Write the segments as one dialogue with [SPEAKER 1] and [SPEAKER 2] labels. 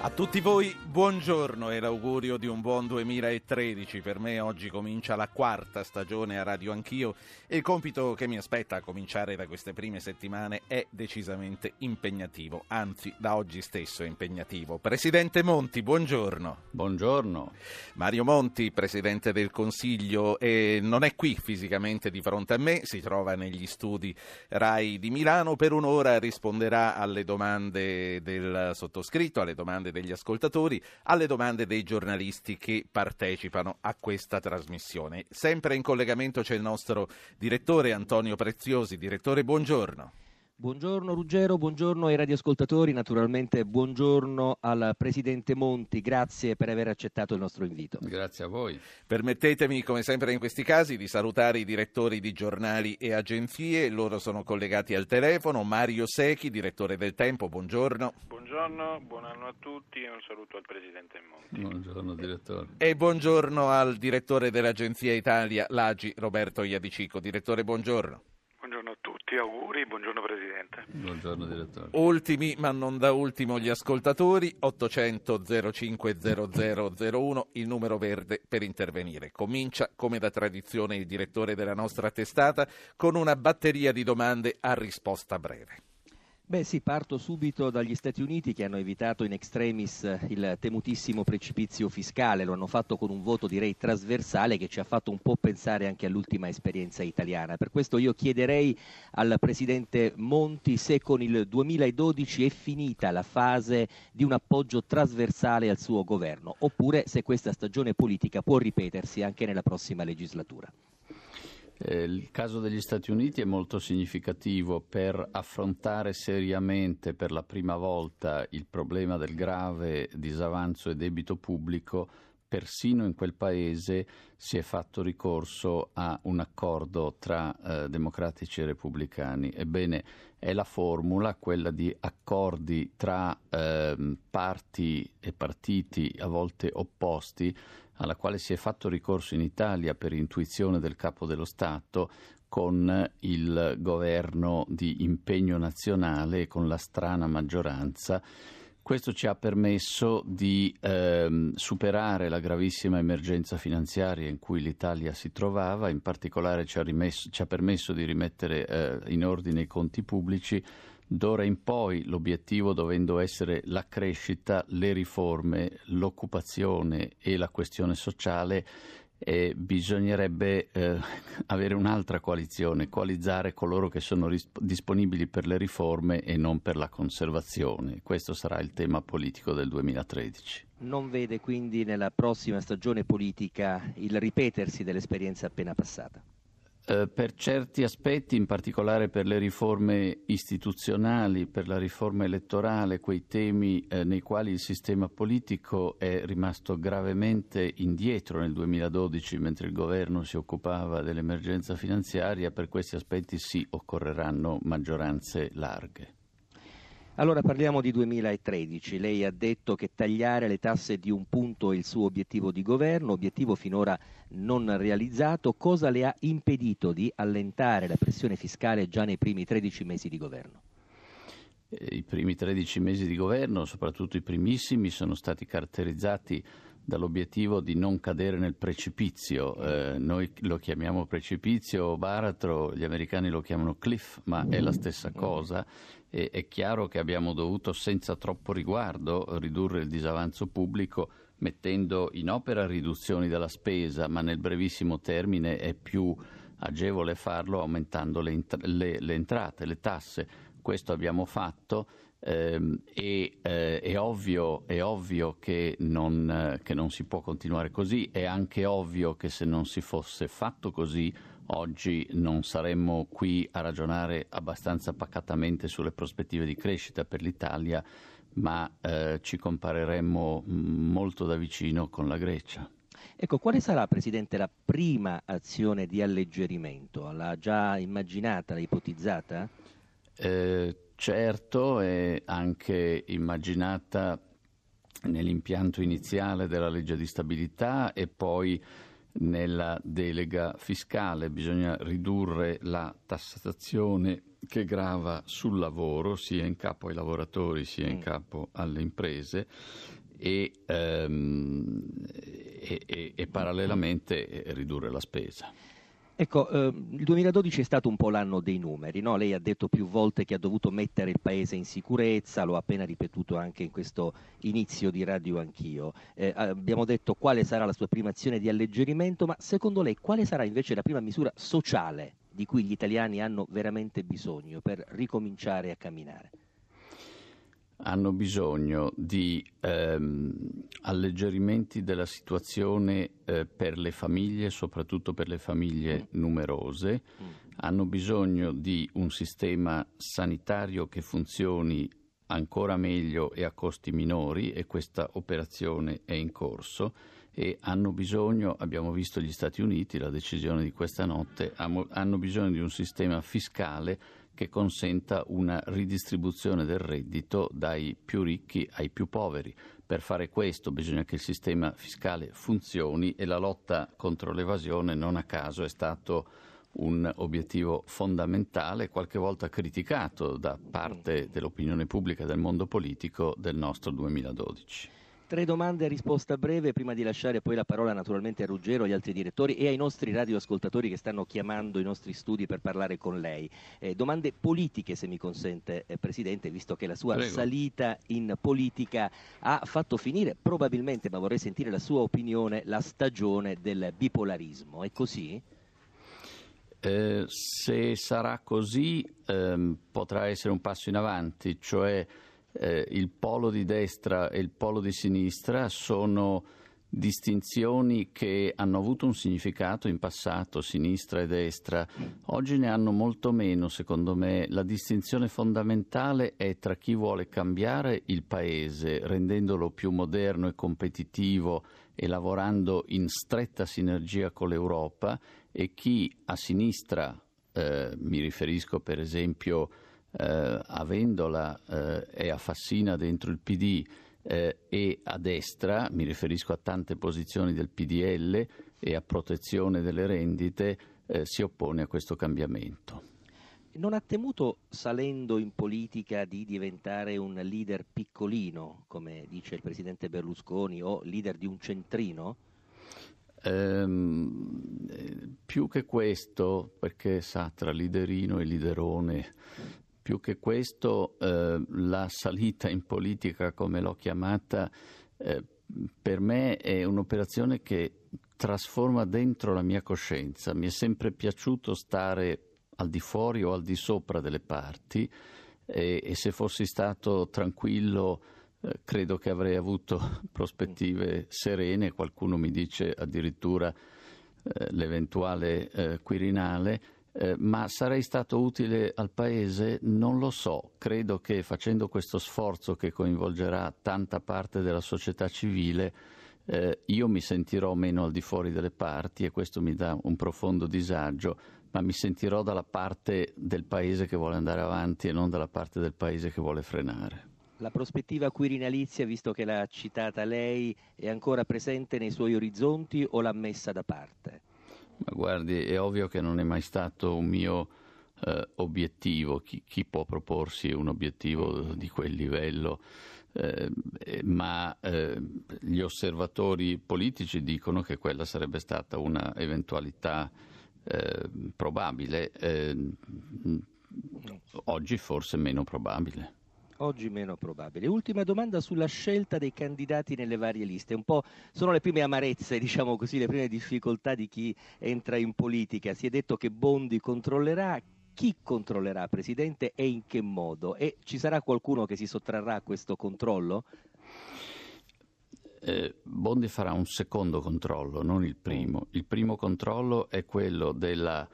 [SPEAKER 1] A tutti voi buongiorno e l'augurio di un buon 2013. Per me oggi comincia la quarta stagione a Radio Anch'io e il compito che mi aspetta a cominciare da queste prime settimane è decisamente impegnativo, anzi da oggi stesso è impegnativo. Presidente Monti, buongiorno.
[SPEAKER 2] Buongiorno.
[SPEAKER 1] Mario Monti, Presidente del Consiglio, eh, non è qui fisicamente di fronte a me, si trova negli studi RAI di Milano, per un'ora risponderà alle domande del sottoscritto, alle domande domande degli ascoltatori alle domande dei giornalisti che partecipano a questa trasmissione. Sempre in collegamento c'è il nostro direttore Antonio Preziosi. Direttore, buongiorno.
[SPEAKER 3] Buongiorno Ruggero, buongiorno ai radioascoltatori, naturalmente buongiorno al Presidente Monti, grazie per aver accettato il nostro invito.
[SPEAKER 2] Grazie a voi.
[SPEAKER 1] Permettetemi, come sempre in questi casi, di salutare i direttori di giornali e agenzie, loro sono collegati al telefono, Mario Secchi, direttore del Tempo, buongiorno.
[SPEAKER 4] Buongiorno, buon anno a tutti e un saluto al Presidente Monti.
[SPEAKER 2] Buongiorno direttore.
[SPEAKER 1] E buongiorno al direttore dell'Agenzia Italia, l'Agi, Roberto Iadicico. Direttore, buongiorno
[SPEAKER 4] tutti, auguri, buongiorno Presidente.
[SPEAKER 2] Buongiorno Direttore.
[SPEAKER 1] Ultimi, ma non da ultimo, gli ascoltatori, 800 05 0001, il numero verde per intervenire. Comincia, come da tradizione, il direttore della nostra testata con una batteria di domande a risposta breve.
[SPEAKER 3] Beh sì, parto subito dagli Stati Uniti che hanno evitato in extremis il temutissimo precipizio fiscale, lo hanno fatto con un voto direi trasversale che ci ha fatto un po' pensare anche all'ultima esperienza italiana. Per questo io chiederei al Presidente Monti se con il 2012 è finita la fase di un appoggio trasversale al suo governo, oppure se questa stagione politica può ripetersi anche nella prossima legislatura.
[SPEAKER 2] Eh, il caso degli Stati Uniti è molto significativo per affrontare seriamente per la prima volta il problema del grave disavanzo e debito pubblico. Persino in quel paese si è fatto ricorso a un accordo tra eh, democratici e repubblicani. Ebbene, è la formula, quella di accordi tra eh, parti e partiti a volte opposti, alla quale si è fatto ricorso in Italia per intuizione del capo dello Stato con il governo di impegno nazionale e con la strana maggioranza. Questo ci ha permesso di ehm, superare la gravissima emergenza finanziaria in cui l'Italia si trovava, in particolare ci ha, rimesso, ci ha permesso di rimettere eh, in ordine i conti pubblici, D'ora in poi l'obiettivo dovendo essere la crescita, le riforme, l'occupazione e la questione sociale, eh, bisognerebbe eh, avere un'altra coalizione, coalizzare coloro che sono ris- disponibili per le riforme e non per la conservazione. Questo sarà il tema politico del 2013.
[SPEAKER 3] Non vede quindi nella prossima stagione politica il ripetersi dell'esperienza appena passata?
[SPEAKER 2] Eh, per certi aspetti, in particolare per le riforme istituzionali, per la riforma elettorale, quei temi eh, nei quali il sistema politico è rimasto gravemente indietro nel 2012 mentre il governo si occupava dell'emergenza finanziaria, per questi aspetti sì occorreranno maggioranze larghe.
[SPEAKER 3] Allora parliamo di 2013. Lei ha detto che tagliare le tasse di un punto è il suo obiettivo di governo, obiettivo finora non realizzato. Cosa le ha impedito di allentare la pressione fiscale già nei primi 13 mesi di governo?
[SPEAKER 2] Eh, I primi 13 mesi di governo, soprattutto i primissimi, sono stati caratterizzati dall'obiettivo di non cadere nel precipizio. Eh, noi lo chiamiamo precipizio o baratro, gli americani lo chiamano cliff, ma è la stessa cosa. E, è chiaro che abbiamo dovuto senza troppo riguardo ridurre il disavanzo pubblico mettendo in opera riduzioni della spesa, ma nel brevissimo termine è più agevole farlo aumentando le, le, le entrate, le tasse. Questo abbiamo fatto eh, e eh, è, ovvio, è, ovvio, che non, eh, che non si può continuare così, è anche ovvio che se non si fosse fatto così oggi non saremmo qui a ragionare abbastanza pacatamente sulle prospettive di crescita per l'Italia, ma eh, ci compareremmo molto da vicino con la Grecia.
[SPEAKER 3] Ecco, quale sarà, Presidente, la prima azione di alleggerimento? L'ha già immaginata, l'ha ipotizzata?
[SPEAKER 2] Eh, certo, è anche immaginata nell'impianto iniziale della legge di stabilità e poi nella delega fiscale, bisogna ridurre la tassazione che grava sul lavoro, sia in capo ai lavoratori sia in mm. capo alle imprese e, ehm, e, e, e parallelamente ridurre la spesa.
[SPEAKER 3] Ecco, eh, il 2012 è stato un po' l'anno dei numeri, no? lei ha detto più volte che ha dovuto mettere il Paese in sicurezza, l'ho appena ripetuto anche in questo inizio di radio anch'io. Eh, abbiamo detto quale sarà la sua prima azione di alleggerimento, ma secondo lei quale sarà invece la prima misura sociale di cui gli italiani hanno veramente bisogno per ricominciare a camminare?
[SPEAKER 2] Hanno bisogno di ehm, alleggerimenti della situazione eh, per le famiglie, soprattutto per le famiglie numerose, mm. hanno bisogno di un sistema sanitario che funzioni ancora meglio e a costi minori e questa operazione è in corso e hanno bisogno, abbiamo visto gli Stati Uniti, la decisione di questa notte, hanno bisogno di un sistema fiscale che consenta una ridistribuzione del reddito dai più ricchi ai più poveri. Per fare questo bisogna che il sistema fiscale funzioni e la lotta contro l'evasione non a caso è stato un obiettivo fondamentale, qualche volta criticato da parte dell'opinione pubblica e del mondo politico del nostro 2012.
[SPEAKER 3] Tre domande a risposta breve prima di lasciare poi la parola naturalmente a Ruggero, agli altri direttori e ai nostri radioascoltatori che stanno chiamando i nostri studi per parlare con lei. Eh, domande politiche se mi consente eh, Presidente, visto che la sua Prego. salita in politica ha fatto finire probabilmente, ma vorrei sentire la sua opinione, la stagione del bipolarismo. È così?
[SPEAKER 2] Eh, se sarà così ehm, potrà essere un passo in avanti, cioè eh, il polo di destra e il polo di sinistra sono distinzioni che hanno avuto un significato in passato, sinistra e destra, oggi ne hanno molto meno, secondo me. La distinzione fondamentale è tra chi vuole cambiare il paese, rendendolo più moderno e competitivo e lavorando in stretta sinergia con l'Europa, e chi a sinistra, eh, mi riferisco per esempio eh, avendola eh, è a Fassina dentro il PD eh, e a destra, mi riferisco a tante posizioni del PDL e a protezione delle rendite, eh, si oppone a questo cambiamento.
[SPEAKER 3] Non ha temuto, salendo in politica, di diventare un leader piccolino, come dice il presidente Berlusconi, o leader di un centrino?
[SPEAKER 2] Ehm, più che questo, perché sa, tra liderino e liderone più che questo, eh, la salita in politica, come l'ho chiamata, eh, per me è un'operazione che trasforma dentro la mia coscienza. Mi è sempre piaciuto stare al di fuori o al di sopra delle parti e, e se fossi stato tranquillo eh, credo che avrei avuto prospettive serene, qualcuno mi dice addirittura eh, l'eventuale eh, Quirinale eh, ma sarei stato utile al Paese? Non lo so. Credo che facendo questo sforzo che coinvolgerà tanta parte della società civile, eh, io mi sentirò meno al di fuori delle parti e questo mi dà un profondo disagio, ma mi sentirò dalla parte del Paese che vuole andare avanti e non dalla parte del Paese che vuole frenare.
[SPEAKER 3] La prospettiva quirinalizia, visto che l'ha citata lei, è ancora presente nei suoi orizzonti o l'ha messa da parte?
[SPEAKER 2] Ma guardi, è ovvio che non è mai stato un mio eh, obiettivo, chi, chi, può proporsi un obiettivo di quel livello, eh, ma eh, gli osservatori politici dicono che quella sarebbe stata una eventualità eh, probabile, eh, oggi forse meno probabile
[SPEAKER 3] oggi meno probabile. Ultima domanda sulla scelta dei candidati nelle varie liste. Un po' sono le prime amarezze, diciamo così, le prime difficoltà di chi entra in politica. Si è detto che Bondi controllerà. Chi controllerà, Presidente, e in che modo? E ci sarà qualcuno che si sottrarrà a questo controllo?
[SPEAKER 2] Eh, Bondi farà un secondo controllo, non il primo. Il primo controllo è quello della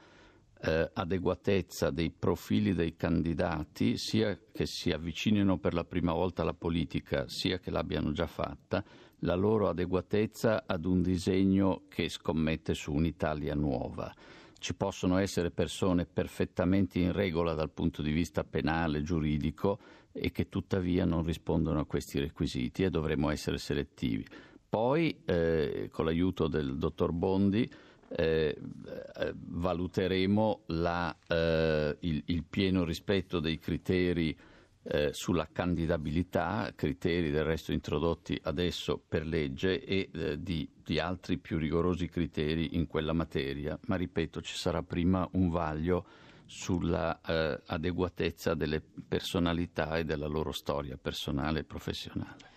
[SPEAKER 2] eh, adeguatezza dei profili dei candidati, sia che si avvicinino per la prima volta alla politica, sia che l'abbiano già fatta, la loro adeguatezza ad un disegno che scommette su un'Italia nuova. Ci possono essere persone perfettamente in regola dal punto di vista penale, giuridico e che tuttavia non rispondono a questi requisiti e dovremo essere selettivi. Poi, eh, con l'aiuto del dottor Bondi, eh, valuteremo la, eh, il, il, pieno rispetto dei criteri eh, sulla candidabilità, criteri del resto introdotti adesso per legge e eh, di, di, altri più rigorosi criteri in quella materia, ma ripeto ci sarà prima un vaglio sulla eh, adeguatezza delle personalità e della loro storia personale e professionale.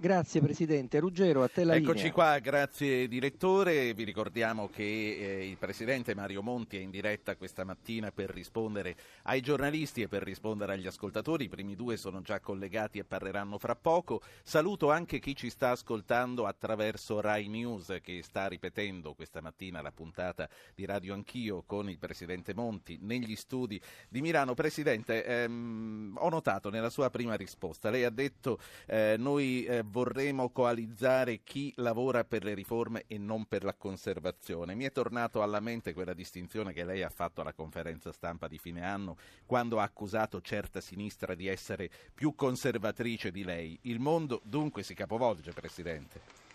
[SPEAKER 3] Grazie Presidente. Ruggero, a te la
[SPEAKER 1] Eccoci
[SPEAKER 3] linea.
[SPEAKER 1] qua, grazie Direttore. Vi ricordiamo che eh, il Presidente Mario Monti è in diretta questa mattina per rispondere ai giornalisti e per rispondere agli ascoltatori. I primi due sono già collegati e parleranno fra poco. Saluto anche chi ci sta ascoltando attraverso Rai News che sta ripetendo questa mattina la puntata di Radio Anch'io con il Presidente Monti negli studi di Milano. Presidente, ehm, ho notato nella sua prima risposta, lei ha detto eh, noi eh, vorremmo coalizzare chi lavora per le riforme e non per la conservazione. Mi è tornato alla mente quella distinzione che lei ha fatto alla conferenza stampa di fine anno quando ha accusato certa sinistra di essere più conservatrice di lei. Il mondo dunque si capovolge, Presidente.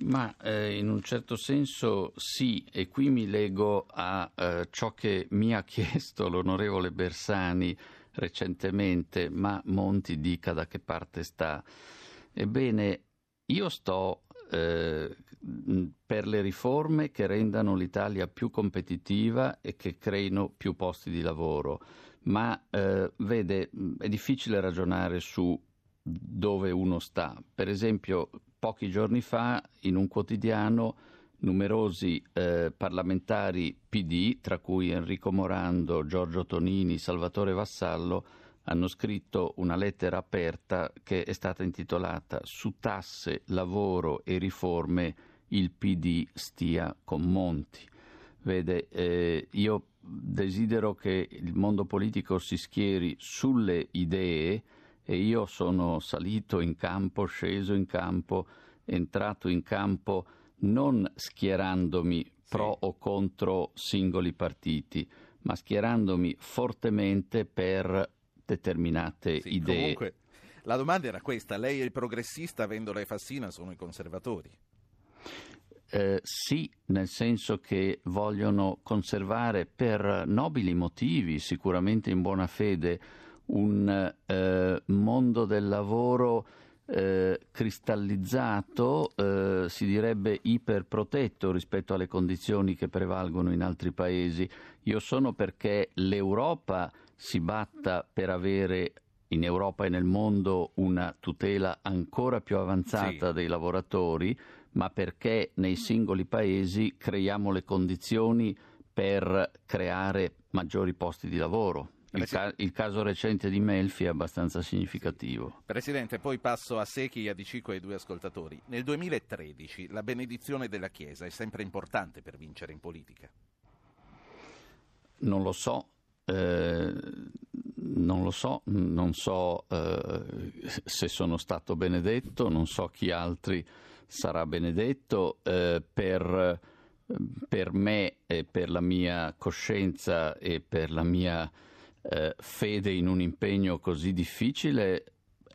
[SPEAKER 2] Ma eh, in un certo senso sì, e qui mi lego a eh, ciò che mi ha chiesto l'onorevole Bersani recentemente, ma Monti dica da che parte sta. Ebbene, io sto eh, per le riforme che rendano l'Italia più competitiva e che creino più posti di lavoro, ma eh, vede, è difficile ragionare su dove uno sta. Per esempio, pochi giorni fa in un quotidiano numerosi eh, parlamentari PD, tra cui Enrico Morando, Giorgio Tonini, Salvatore Vassallo, hanno scritto una lettera aperta che è stata intitolata Su tasse, lavoro e riforme il PD stia con Monti. Vede, eh, io desidero che il mondo politico si schieri sulle idee e io sono salito in campo, sceso in campo, entrato in campo non schierandomi pro sì. o contro singoli partiti, ma schierandomi fortemente per determinate
[SPEAKER 1] sì,
[SPEAKER 2] idee.
[SPEAKER 1] Comunque, la domanda era questa: lei è il progressista, Vendola e Fassina sono i conservatori?
[SPEAKER 2] Eh, sì, nel senso che vogliono conservare per nobili motivi, sicuramente in buona fede, un eh, mondo del lavoro eh, cristallizzato, eh, si direbbe iperprotetto rispetto alle condizioni che prevalgono in altri paesi. Io sono perché l'Europa si batta per avere in Europa e nel mondo una tutela ancora più avanzata sì. dei lavoratori, ma perché nei singoli paesi creiamo le condizioni per creare maggiori posti di lavoro. Il, ca- il, caso recente di Melfi è abbastanza significativo.
[SPEAKER 1] Presidente, poi passo a Secchi e a Dicico ai due ascoltatori. Nel 2013 la benedizione della Chiesa è sempre importante per vincere in politica?
[SPEAKER 2] Non lo so. Eh, non lo so, non so eh, se sono stato benedetto, non so chi altri sarà benedetto. Eh, per, per me e per la mia coscienza e per la mia eh, fede in un impegno così difficile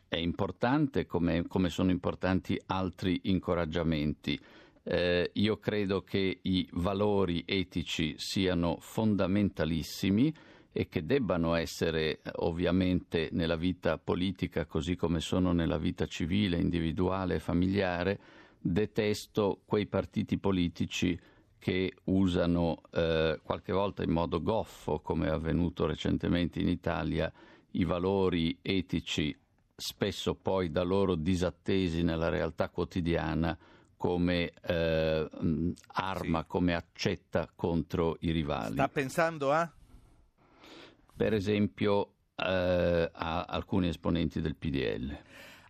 [SPEAKER 2] è importante come, come sono importanti altri incoraggiamenti. Eh, io credo che i valori etici siano fondamentalissimi e che debbano essere ovviamente nella vita politica così come sono nella vita civile, individuale e familiare. Detesto quei partiti politici che usano eh, qualche volta in modo goffo, come è avvenuto recentemente in Italia, i valori etici spesso poi da loro disattesi nella realtà quotidiana come eh, arma, sì. come accetta contro i rivali.
[SPEAKER 1] Sta pensando a?
[SPEAKER 2] Per esempio eh, a alcuni esponenti del PDL.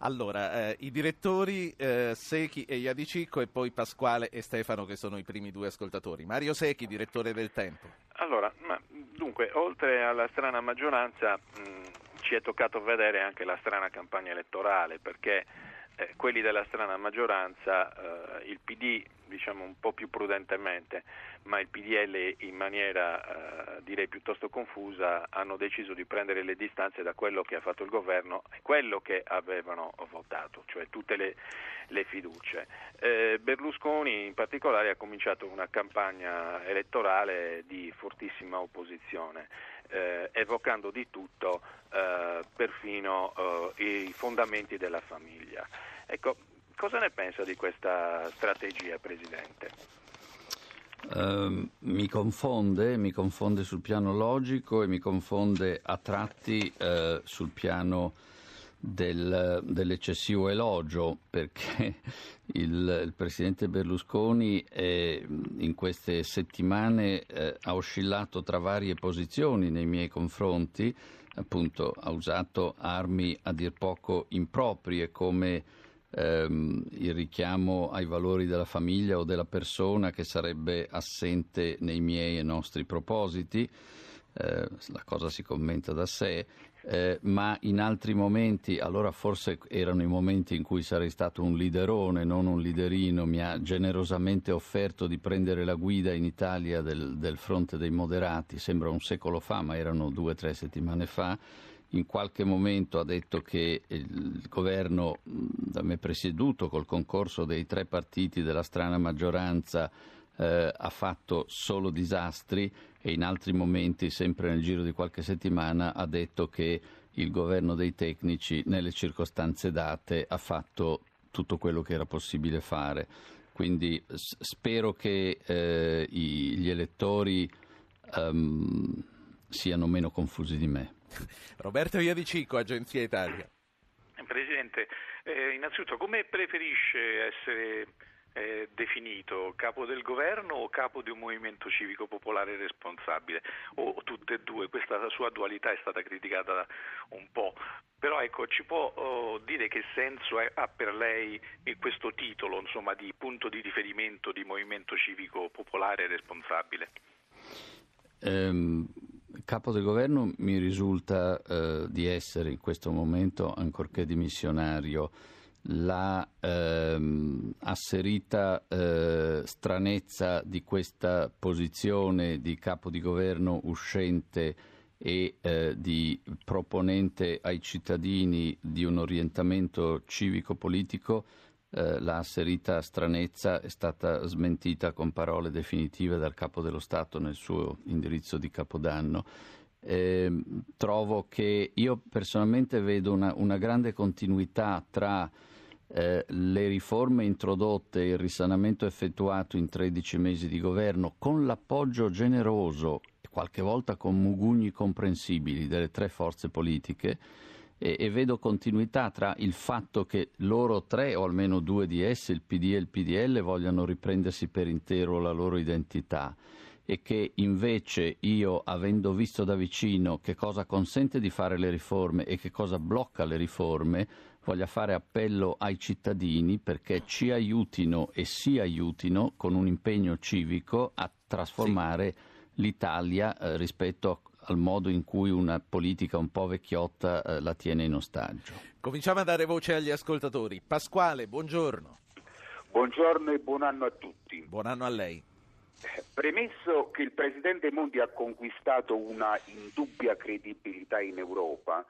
[SPEAKER 1] Allora, eh, i direttori eh, Secchi e Iadicicco e poi Pasquale e Stefano che sono i primi due ascoltatori. Mario Secchi, direttore del Tempo.
[SPEAKER 4] Allora, ma, dunque, oltre alla strana maggioranza mh, ci è toccato vedere anche la strana campagna elettorale perché eh, quelli della strana maggioranza, eh, il PD diciamo un po' più prudentemente, ma il PDL in maniera eh, direi piuttosto confusa hanno deciso di prendere le distanze da quello che ha fatto il governo e quello che avevano votato, cioè tutte le, le fiducie. Eh, Berlusconi in particolare ha cominciato una campagna elettorale di fortissima opposizione eh, evocando di tutto, eh, perfino eh, i fondamenti della famiglia. Ecco, cosa ne pensa di questa strategia, Presidente?
[SPEAKER 2] Uh, mi confonde, mi confonde sul piano logico e mi confonde a tratti uh, sul piano del, dell'eccessivo elogio perché il, il Presidente Berlusconi eh, in queste settimane eh, ha oscillato tra varie posizioni nei miei confronti, appunto ha usato armi a dir poco improprie come ehm, il richiamo ai valori della famiglia o della persona che sarebbe assente nei miei e nostri propositi. Eh, la cosa si commenta da sé eh, ma in altri momenti, allora forse erano i momenti in cui sarei stato un liderone, non un liderino, mi ha generosamente offerto di prendere la guida in Italia del, del fronte dei moderati, sembra un secolo fa, ma erano due o tre settimane fa. In qualche momento ha detto che il governo da me presieduto, col concorso dei tre partiti della strana maggioranza, eh, ha fatto solo disastri e in altri momenti, sempre nel giro di qualche settimana, ha detto che il governo dei tecnici nelle circostanze date ha fatto tutto quello che era possibile fare. Quindi s- spero che eh, i, gli elettori um, siano meno confusi di me.
[SPEAKER 1] Roberto Iadicico, Agenzia Italia.
[SPEAKER 5] Presidente, eh, innanzitutto come preferisce essere eh, definito capo del governo o capo di un movimento civico popolare responsabile o tutte e due, questa sua dualità è stata criticata un po', però ecco, ci può oh, dire che senso è, ha per lei questo titolo insomma, di punto di riferimento di movimento civico popolare responsabile?
[SPEAKER 2] Um capo del governo mi risulta eh, di essere in questo momento, ancorché dimissionario, la ehm, asserita eh, stranezza di questa posizione di capo di governo uscente e eh, di proponente ai cittadini di un orientamento civico-politico, eh, la asserita stranezza è stata smentita con parole definitive dal capo dello Stato nel suo indirizzo di Capodanno. Eh, trovo che io personalmente vedo una, una grande continuità tra eh, le riforme introdotte e il risanamento effettuato in 13 mesi di governo con l'appoggio generoso e qualche volta con mugugni comprensibili delle tre forze politiche e, e, vedo continuità tra il fatto che loro tre o almeno due di esse, il PD e il PDL, vogliano riprendersi per intero la loro identità e che invece io, avendo visto da vicino che cosa consente di fare le riforme e che cosa blocca le riforme, voglia fare appello ai cittadini perché ci aiutino e si aiutino con un impegno civico a trasformare sì. l'Italia eh, rispetto al modo in cui una politica un po' vecchiotta eh, la tiene in ostaggio.
[SPEAKER 1] Cominciamo a dare voce agli ascoltatori. Pasquale, buongiorno.
[SPEAKER 6] Buongiorno e buon anno a tutti.
[SPEAKER 1] Buon anno a lei.
[SPEAKER 6] Premesso che il Presidente Monti ha conquistato una indubbia credibilità in Europa,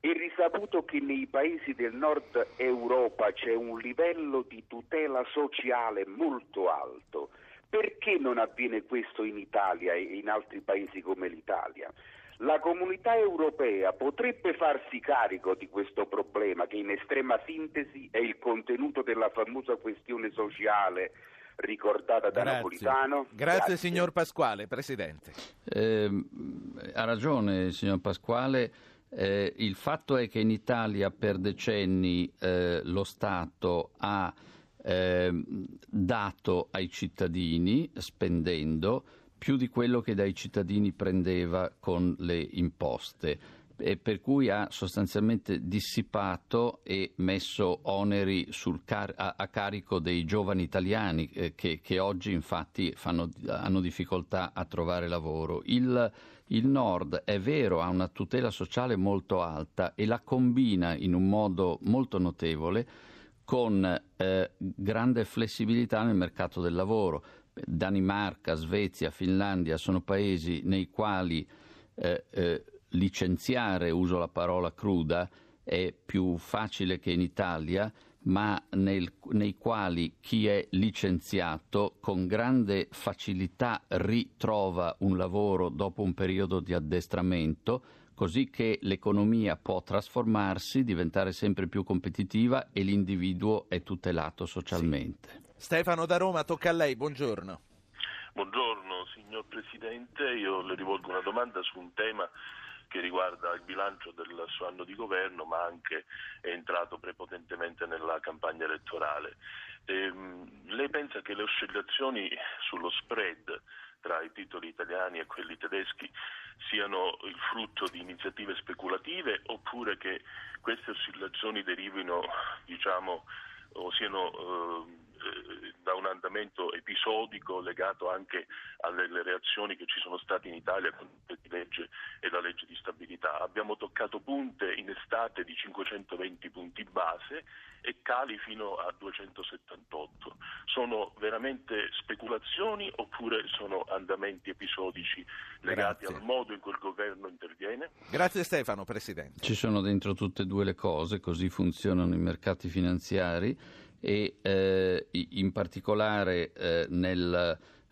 [SPEAKER 6] è risaputo che nei paesi del nord Europa c'è un livello di tutela sociale molto alto. Perché non avviene questo in Italia e in altri paesi come l'Italia? La comunità europea potrebbe farsi carico di questo problema che in estrema sintesi è il contenuto della famosa questione sociale ricordata da
[SPEAKER 1] Grazie.
[SPEAKER 6] Napolitano.
[SPEAKER 1] Grazie, Grazie, signor Pasquale, Presidente.
[SPEAKER 2] Eh, ha ragione, signor Pasquale. Eh, il fatto è che in Italia per decenni eh, lo Stato ha eh, dato ai cittadini, spendendo, più di quello che dai cittadini prendeva con le imposte. E per cui ha sostanzialmente dissipato e messo oneri car- a-, a, carico dei giovani italiani eh, che-, che, oggi infatti fanno, hanno difficoltà a trovare lavoro. Il, il Nord è vero, ha una tutela sociale molto alta e la combina in un modo molto notevole con eh, grande flessibilità nel mercato del lavoro. Danimarca, Svezia, Finlandia sono paesi nei quali eh, eh, licenziare, uso la parola cruda, è più facile che in Italia, ma nel, nei quali chi è licenziato con grande facilità ritrova un lavoro dopo un periodo di addestramento, così che l'economia può trasformarsi, diventare sempre più competitiva e l'individuo è tutelato socialmente. Sì.
[SPEAKER 1] Stefano da Roma, tocca a lei, buongiorno.
[SPEAKER 7] Buongiorno signor Presidente, io le rivolgo una domanda su un tema che riguarda il bilancio del suo anno di governo, ma anche è entrato prepotentemente nella campagna elettorale. Ehm, lei pensa che le oscillazioni sullo spread tra i titoli italiani e quelli tedeschi siano il frutto di iniziative speculative oppure che queste oscillazioni derivino diciamo, o siano eh, da un andamento episodico legato anche alle reazioni che ci sono state in Italia con legge e la legge di stabilità. Abbiamo toccato punte in estate di 520 punti base e cali fino a 278. Sono veramente speculazioni oppure sono andamenti episodici legati Grazie. al modo in cui il governo interviene?
[SPEAKER 1] Grazie Stefano, Presidente.
[SPEAKER 2] Ci sono dentro tutte e due le cose, così funzionano i mercati finanziari e eh, in particolare eh,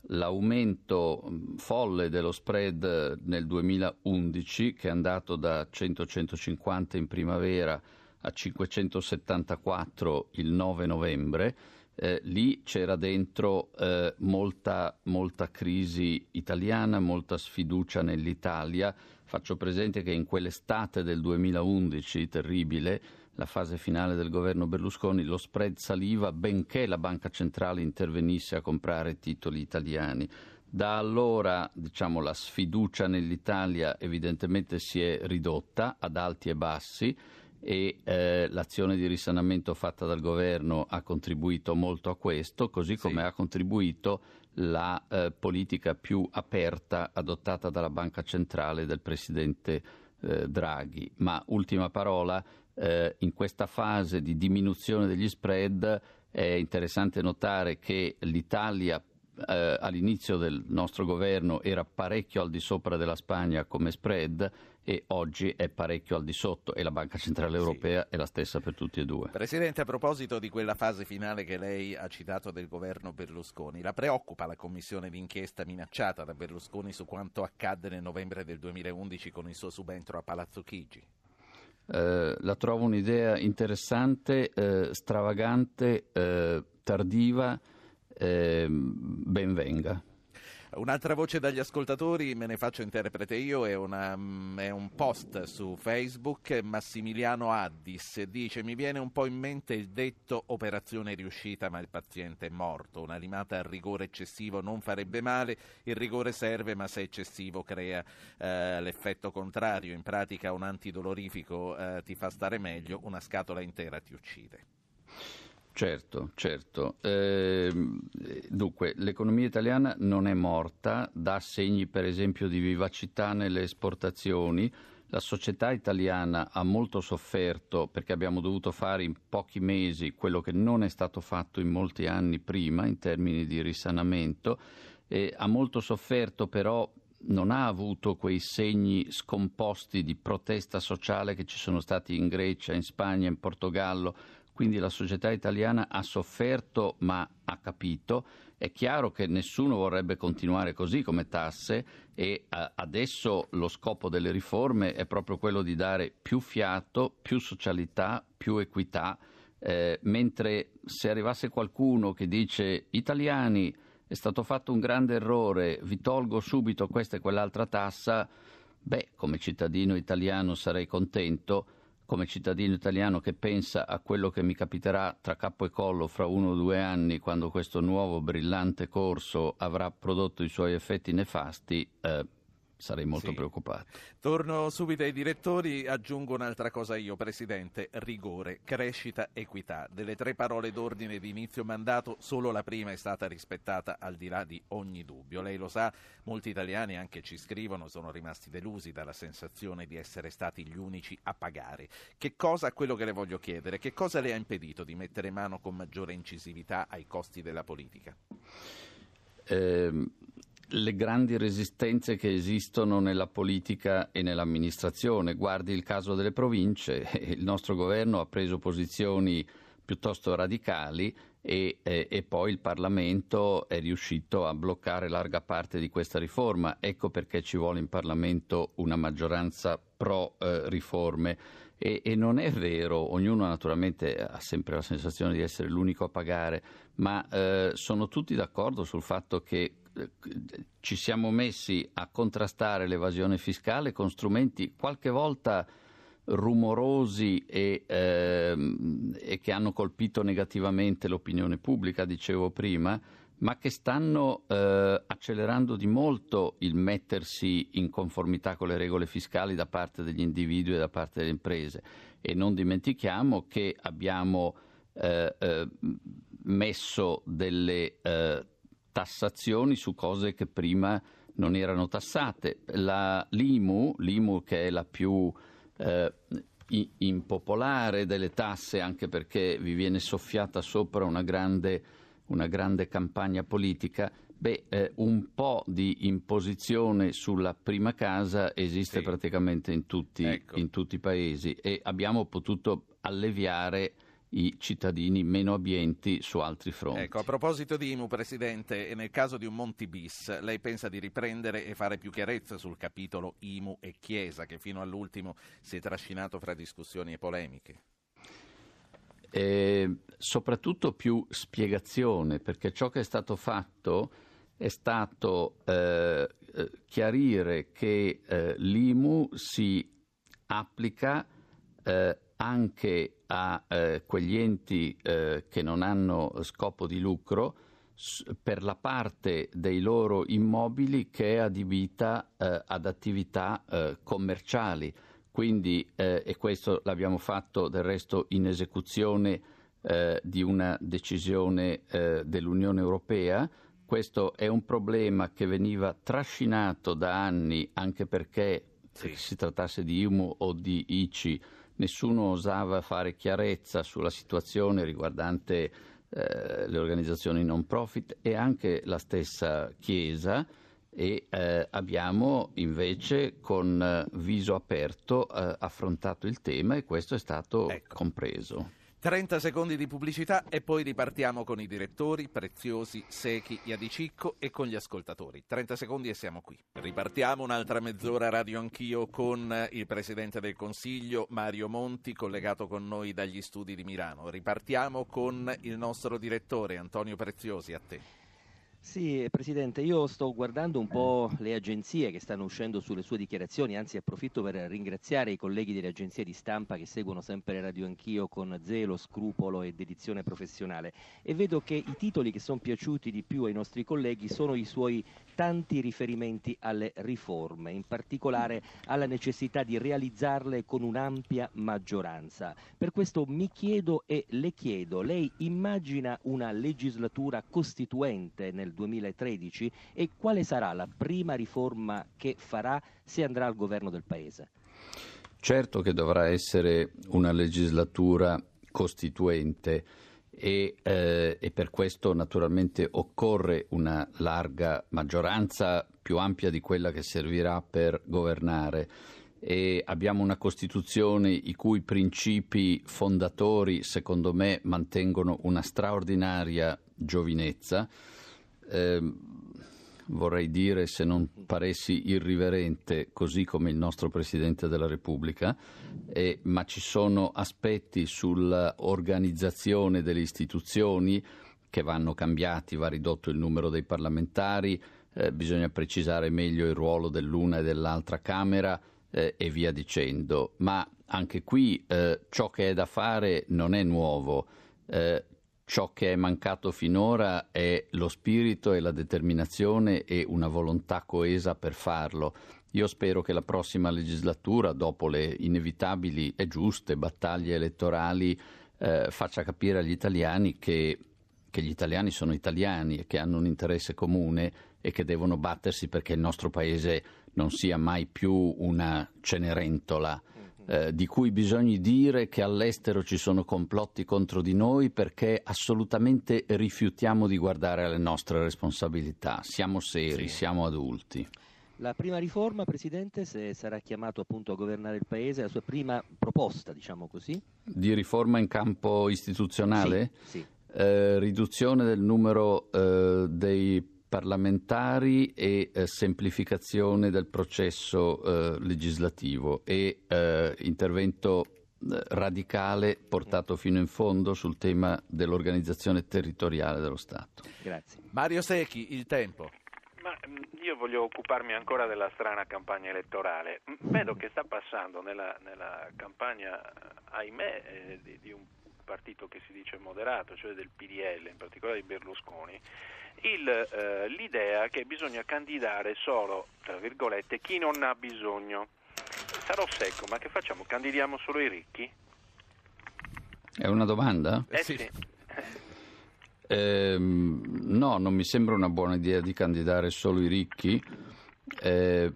[SPEAKER 2] nell'aumento folle dello spread nel 2011 che è andato da 100-150 in primavera a 574 il 9 novembre, eh, lì c'era dentro eh, molta, molta crisi italiana, molta sfiducia nell'Italia. Faccio presente che in quell'estate del 2011 terribile la fase finale del governo Berlusconi, lo spread saliva benché la banca centrale intervenisse a comprare titoli italiani. Da allora diciamo, la sfiducia nell'Italia evidentemente si è ridotta ad alti e bassi e eh, l'azione di risanamento fatta dal governo ha contribuito molto a questo, così come sì. ha contribuito la eh, politica più aperta adottata dalla Banca Centrale del Presidente eh, Draghi. Ma ultima parola, eh, in questa fase di diminuzione degli spread è interessante notare che l'Italia eh, all'inizio del nostro governo era parecchio al di sopra della Spagna come spread e oggi è parecchio al di sotto e la Banca Centrale Europea sì. è la stessa per tutti e due.
[SPEAKER 1] Presidente, a proposito di quella fase finale che lei ha citato del governo Berlusconi, la preoccupa la commissione d'inchiesta minacciata da Berlusconi su quanto accadde nel novembre del 2011 con il suo subentro a Palazzo Chigi?
[SPEAKER 2] Eh, la trovo un'idea interessante, eh, stravagante, eh, tardiva, ehm, ben venga.
[SPEAKER 1] Un'altra voce dagli ascoltatori, me ne faccio interprete io, è, una, mm, è, un post su Facebook, Massimiliano Addis dice mi viene un po' in mente il detto operazione riuscita ma il paziente è morto, una limata al rigore eccessivo non farebbe male, il rigore serve ma se eccessivo crea eh, l'effetto contrario, in pratica un antidolorifico eh, ti fa stare meglio, una scatola intera ti uccide.
[SPEAKER 2] Certo, certo. Eh, dunque, l'economia italiana non è morta, dà segni per esempio di vivacità nelle esportazioni. La società italiana ha molto sofferto perché abbiamo dovuto fare in pochi mesi quello che non è stato fatto in molti anni prima in termini di risanamento. Eh, ha molto sofferto però non ha avuto quei segni scomposti di protesta sociale che ci sono stati in Grecia, in Spagna, in Portogallo quindi la società italiana ha sofferto ma ha capito. È chiaro che nessuno vorrebbe continuare così come tasse e adesso lo scopo delle riforme è proprio quello di dare più fiato, più socialità, più equità, eh, mentre se arrivasse qualcuno che dice italiani è stato fatto un grande errore, vi tolgo subito questa e quell'altra tassa, beh, come cittadino italiano sarei contento come cittadino italiano che pensa a quello che mi capiterà tra capo e collo fra uno o due anni quando questo nuovo brillante corso avrà prodotto i suoi effetti nefasti, eh, sarei molto
[SPEAKER 1] Sì.
[SPEAKER 2] preoccupato.
[SPEAKER 1] Torno subito ai direttori, aggiungo un'altra cosa io, Presidente, rigore, crescita, equità. Delle tre parole d'ordine di inizio mandato, solo la prima è stata rispettata al di là di ogni dubbio. Lei lo sa, molti italiani anche ci scrivono, sono rimasti delusi dalla sensazione di essere stati gli unici a pagare. Che cosa, quello che le voglio chiedere, che cosa le ha impedito di mettere mano con maggiore incisività ai costi della politica?
[SPEAKER 2] Ehm, le grandi resistenze che esistono nella politica e nell'amministrazione. Guardi il caso delle province, il nostro governo ha preso posizioni piuttosto radicali e, eh, e poi il Parlamento è riuscito a bloccare larga parte di questa riforma. Ecco perché ci vuole in Parlamento una maggioranza pro eh, riforme. E, e non è vero, ognuno naturalmente ha sempre la sensazione di essere l'unico a pagare, ma eh, sono tutti d'accordo sul fatto che ci siamo messi a contrastare l'evasione fiscale con strumenti qualche volta rumorosi e, ehm, e che hanno colpito negativamente l'opinione pubblica, dicevo prima, ma che stanno eh, accelerando di molto il mettersi in conformità con le regole fiscali da parte degli individui e da parte delle imprese. E non dimentichiamo che abbiamo eh, eh, messo delle eh, tassazioni su cose che prima non erano tassate. La, L'IMU, l'IMU che è la più eh, impopolare delle tasse, anche perché vi viene soffiata sopra una grande, una grande campagna politica, beh, eh, un po' di imposizione sulla prima casa esiste
[SPEAKER 1] Sì.
[SPEAKER 2] praticamente in tutti,
[SPEAKER 1] Ecco.
[SPEAKER 2] in tutti i paesi e abbiamo potuto alleviare i cittadini meno abbienti su altri fronti.
[SPEAKER 1] Ecco, a proposito di IMU, Presidente, nel caso di un Monti bis, lei pensa di riprendere e fare più chiarezza sul capitolo IMU e Chiesa, che fino all'ultimo si è trascinato fra discussioni e polemiche?
[SPEAKER 2] e soprattutto più spiegazione, perché ciò che è stato fatto è stato eh, eh, chiarire che eh, l'IMU si applica eh, anche a eh, quegli enti eh, che non hanno scopo di lucro per la parte dei loro immobili che è adibita eh, ad attività eh, commerciali. Quindi, eh, e questo l'abbiamo fatto del resto in esecuzione eh, di una decisione dell'Unione Europea, questo è un problema che veniva trascinato da anni anche perché
[SPEAKER 1] Sì.
[SPEAKER 2] se si trattasse di IMU o di ICI nessuno osava fare chiarezza sulla situazione riguardante eh, le organizzazioni non profit e anche la stessa Chiesa e eh, abbiamo invece con eh, viso aperto eh, affrontato il tema e questo è stato
[SPEAKER 1] Ecco.
[SPEAKER 2] compreso.
[SPEAKER 1] 30 secondi di pubblicità e poi ripartiamo con i direttori, preziosi, secchi, Iadicicco e con gli ascoltatori. 30 secondi e siamo qui. Ripartiamo un'altra mezz'ora radio anch'io con il Presidente del Consiglio Mario Monti collegato con noi dagli studi di Milano. Ripartiamo con il nostro direttore Antonio Preziosi, a te.
[SPEAKER 3] Sì, Presidente, io sto guardando un po' le agenzie che stanno uscendo sulle sue dichiarazioni, anzi approfitto per ringraziare i colleghi delle agenzie di stampa che seguono sempre Radio Anch'io con zelo, scrupolo e dedizione professionale e vedo che i titoli che sono piaciuti di più ai nostri colleghi sono i suoi tanti riferimenti alle riforme, in particolare alla necessità di realizzarle con un'ampia maggioranza. Per questo mi chiedo e le chiedo, lei immagina una legislatura costituente nel 2013 e quale sarà la prima riforma che farà se andrà al governo del Paese?
[SPEAKER 2] Certo che dovrà essere una legislatura costituente e, eh, e per questo naturalmente occorre una larga maggioranza più ampia di quella che servirà per governare e abbiamo una Costituzione i cui principi fondatori, secondo me, mantengono una straordinaria giovinezza. Eh, vorrei dire, se non paressi irriverente, così come il nostro Presidente della Repubblica, eh, ma ci sono aspetti sull'organizzazione delle istituzioni che vanno cambiati, va ridotto il numero dei parlamentari, eh, bisogna precisare meglio il ruolo dell'una e dell'altra Camera eh, e via dicendo. Ma anche qui eh, ciò che è da fare non è nuovo. Eh, ciò che è mancato finora è lo spirito e la determinazione e una volontà coesa per farlo. io spero che la prossima legislatura, dopo le inevitabili e giuste battaglie elettorali, eh, faccia capire agli italiani che, che gli italiani sono italiani e che hanno un interesse comune e che devono battersi perché il nostro paese non sia mai più una cenerentola eh, di cui bisogna dire che all'estero ci sono complotti contro di noi perché assolutamente rifiutiamo di guardare alle nostre responsabilità. Siamo seri, sì. siamo adulti.
[SPEAKER 3] La prima riforma, Presidente, se sarà chiamato appunto a governare il Paese, la sua prima proposta, diciamo così?
[SPEAKER 2] Di riforma in campo istituzionale?
[SPEAKER 3] Sì. sì.
[SPEAKER 2] Eh, riduzione del numero eh, dei parlamentari e eh, semplificazione del processo eh, legislativo e eh, intervento eh, radicale portato fino in fondo sul tema dell'organizzazione territoriale dello Stato.
[SPEAKER 3] Grazie.
[SPEAKER 1] Mario Secchi, il tempo.
[SPEAKER 4] Ma mm, io voglio occuparmi ancora della strana campagna elettorale. Vedo che sta passando nella, nella campagna, ahimè, eh, di, di un partito che si dice moderato, cioè del PDL, in particolare di Berlusconi, il, eh, l'idea che bisogna candidare solo, tra virgolette, chi non ha bisogno. Sarò secco, ma che facciamo? Candidiamo solo i ricchi?
[SPEAKER 2] È una domanda?
[SPEAKER 4] Eh sì.
[SPEAKER 2] Eh, no, non mi sembra una buona idea di candidare solo i ricchi, eh,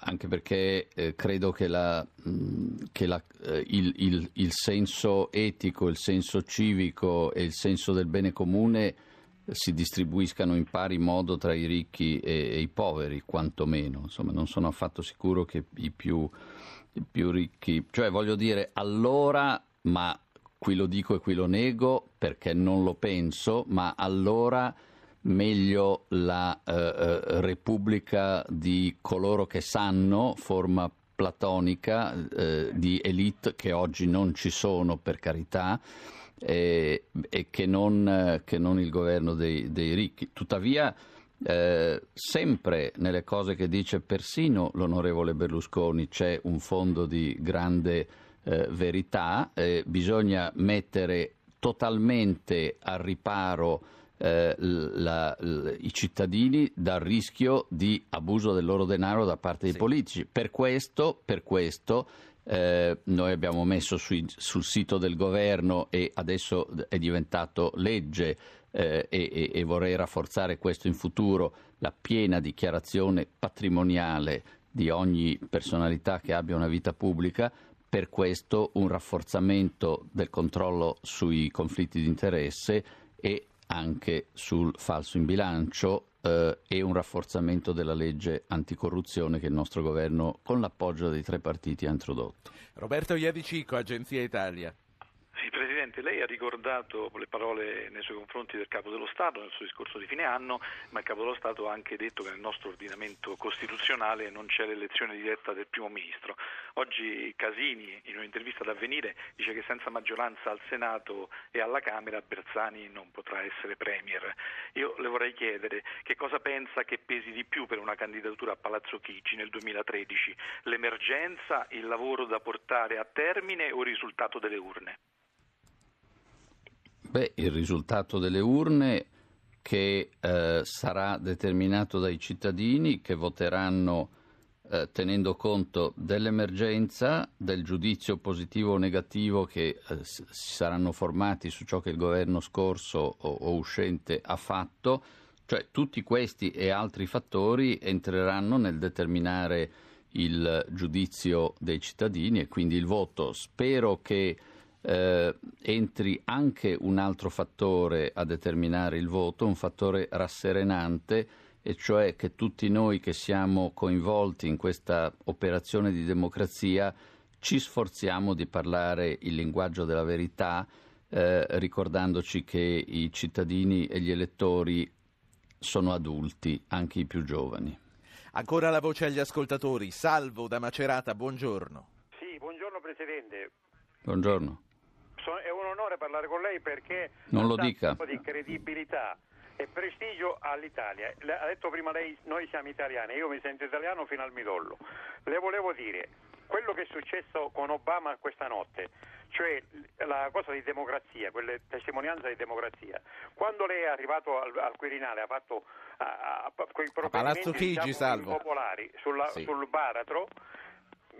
[SPEAKER 2] anche perché eh, credo che, la, mh, che la, eh, il, il, il senso etico, il senso civico e il senso del bene comune si distribuiscano in pari modo tra i ricchi e, e i poveri, quantomeno. Insomma, non sono affatto sicuro che i più, i più ricchi, cioè voglio dire, allora, ma qui lo dico e qui lo nego perché non lo penso, ma allora meglio la eh, eh Repubblica di coloro che sanno, forma platonica eh, di elite che oggi non ci sono per carità e, e che, non, che, non, il governo dei, dei ricchi. Tuttavia, eh, sempre nelle cose che dice persino l'onorevole Berlusconi c'è un fondo di grande eh, verità, bisogna mettere totalmente al riparo eh, la, la, i cittadini dal rischio di abuso del loro denaro da parte dei sì. politici. Per questo, per questo eh, noi abbiamo messo sui, sul sito del governo e adesso è diventato legge eh, e, e, vorrei rafforzare questo in futuro, la piena dichiarazione patrimoniale di ogni personalità che abbia una vita pubblica, per questo un rafforzamento del controllo sui conflitti di interesse e anche sul falso in bilancio eh, e un rafforzamento della legge anticorruzione che il nostro governo, con l'appoggio dei tre partiti, ha introdotto.
[SPEAKER 1] Roberto Iadicico, Agenzia Italia.
[SPEAKER 5] Presidente, lei ha ricordato le parole nei suoi confronti del Capo dello Stato nel suo discorso di fine anno, ma il Capo dello Stato ha anche detto che nel nostro ordinamento costituzionale non c'è l'elezione diretta del Primo Ministro. Oggi Casini, in un'intervista ad avvenire, dice che senza maggioranza al Senato e alla Camera Bersani non potrà essere Premier. Io le vorrei chiedere che cosa pensa che pesi di più per una candidatura a Palazzo Chigi nel 2013, l'emergenza, il lavoro da portare a termine o il risultato delle urne?
[SPEAKER 2] Beh, il risultato delle urne che eh, sarà determinato dai cittadini che voteranno eh, tenendo conto dell'emergenza, del giudizio positivo o negativo che eh, si saranno formati su ciò che il governo scorso o, o uscente ha fatto, cioè tutti questi e altri fattori entreranno nel determinare il giudizio dei cittadini e quindi il voto. Spero che eh, entri anche un altro fattore a determinare il voto, un fattore rasserenante, e cioè che tutti noi che siamo coinvolti in questa operazione di democrazia ci sforziamo di parlare il linguaggio della verità, eh, ricordandoci che i cittadini e gli elettori sono adulti, anche i più giovani.
[SPEAKER 1] Ancora la voce agli ascoltatori. Salvo da Macerata, buongiorno.
[SPEAKER 8] Sì, buongiorno Presidente.
[SPEAKER 2] Buongiorno
[SPEAKER 8] è un onore parlare con lei perché
[SPEAKER 2] non lo dica.
[SPEAKER 8] un po' di credibilità e prestigio all'Italia. Ha detto prima lei noi siamo italiani, io mi sento italiano fino al midollo. Le volevo dire, quello che è successo con Obama questa notte, cioè la cosa di democrazia, quelle testimonianze di democrazia. Quando lei è arrivato al, al Quirinale ha fatto a, a, quei provvedimenti diciamo, popolari sulla, sì. sul baratro,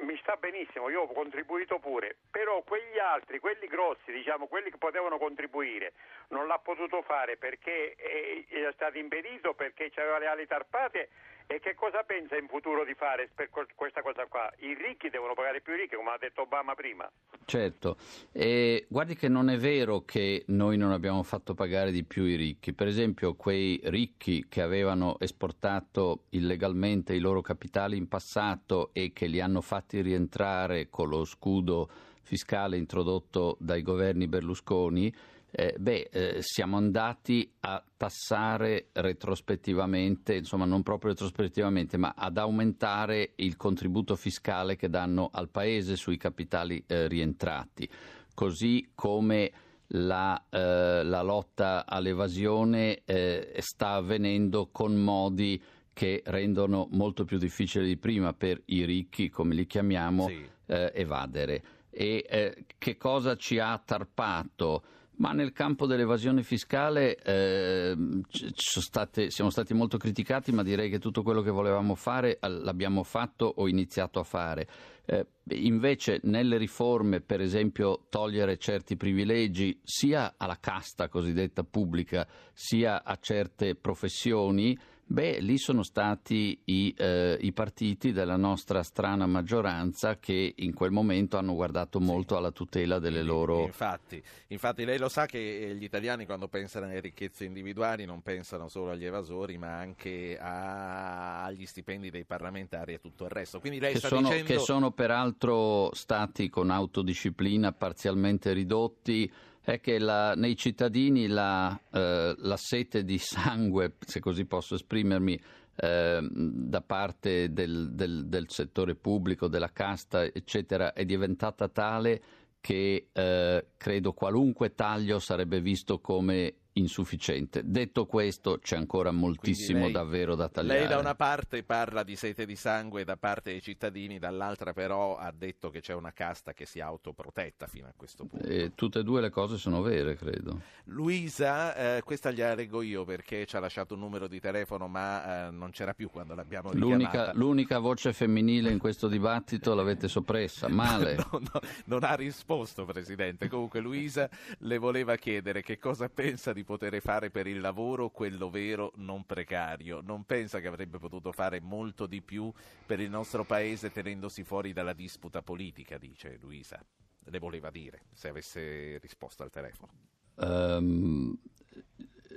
[SPEAKER 8] mi sta benissimo, io ho contribuito pure, però quegli altri, quelli grossi, diciamo, quelli che potevano contribuire, non l'ha potuto fare perché è, è stato impedito, perché aveva le ali tarpate e che cosa pensa in futuro di fare per questa cosa qua? I ricchi devono pagare più ricchi, come ha detto Obama prima.
[SPEAKER 2] Certo, e guardi che non è vero che noi non abbiamo fatto pagare di più i ricchi. Per esempio, quei ricchi che avevano esportato illegalmente i loro capitali in passato e che li hanno fatti rientrare con lo scudo fiscale introdotto dai governi Berlusconi, eh, beh, eh, siamo andati a tassare retrospettivamente, insomma non proprio retrospettivamente, ma ad aumentare il contributo fiscale che danno al Paese sui capitali eh, rientrati, così come la, eh, la lotta all'evasione eh, sta avvenendo con modi che rendono molto più difficile di prima per i ricchi, come li chiamiamo, sì. Eh, evadere. E che cosa ci ha tarpato? Ma nel campo dell'evasione fiscale eh, state, siamo stati molto criticati, ma direi che tutto quello che volevamo fare l'abbiamo fatto o iniziato a fare. Eh, invece nelle riforme, per esempio, togliere certi privilegi sia alla casta cosiddetta pubblica, sia a certe professioni, Beh, lì sono stati i, eh, i, partiti della nostra strana maggioranza che in quel momento hanno guardato molto sì. alla tutela delle loro...
[SPEAKER 1] Infatti, infatti, lei lo sa che gli italiani quando pensano alle ricchezze individuali non pensano solo agli evasori ma anche a... agli stipendi dei parlamentari e tutto il resto. Quindi lei
[SPEAKER 2] che,
[SPEAKER 1] sta
[SPEAKER 2] sono,
[SPEAKER 1] dicendo...
[SPEAKER 2] che sono peraltro stati con autodisciplina parzialmente ridotti è che la, nei cittadini la, eh, la, sete di sangue, se così posso esprimermi, eh, da parte del, del, del, settore pubblico, della casta, eccetera, è diventata tale che eh, credo qualunque taglio sarebbe visto come insufficiente. Detto questo, c'è ancora moltissimo lei, davvero da tagliare.
[SPEAKER 1] Lei da una parte parla di sete di sangue da parte dei cittadini, dall'altra però ha detto che c'è una casta che si è autoprotetta fino a questo punto.
[SPEAKER 2] E tutte e due le cose sono vere, credo.
[SPEAKER 1] Luisa, eh, questa gliela leggo io perché ci ha lasciato un numero di telefono ma eh, non c'era più quando l'abbiamo richiamata.
[SPEAKER 2] L'unica, l'unica, voce femminile in questo dibattito l'avete soppressa, male.
[SPEAKER 1] no, no, non ha risposto, Presidente. Comunque Luisa le voleva chiedere che cosa pensa di poter fare per il lavoro quello vero, non precario. Non pensa che avrebbe potuto fare molto di più per il nostro paese tenendosi fuori dalla disputa politica, dice Luisa. Le voleva dire, se avesse risposto al telefono.
[SPEAKER 2] Um,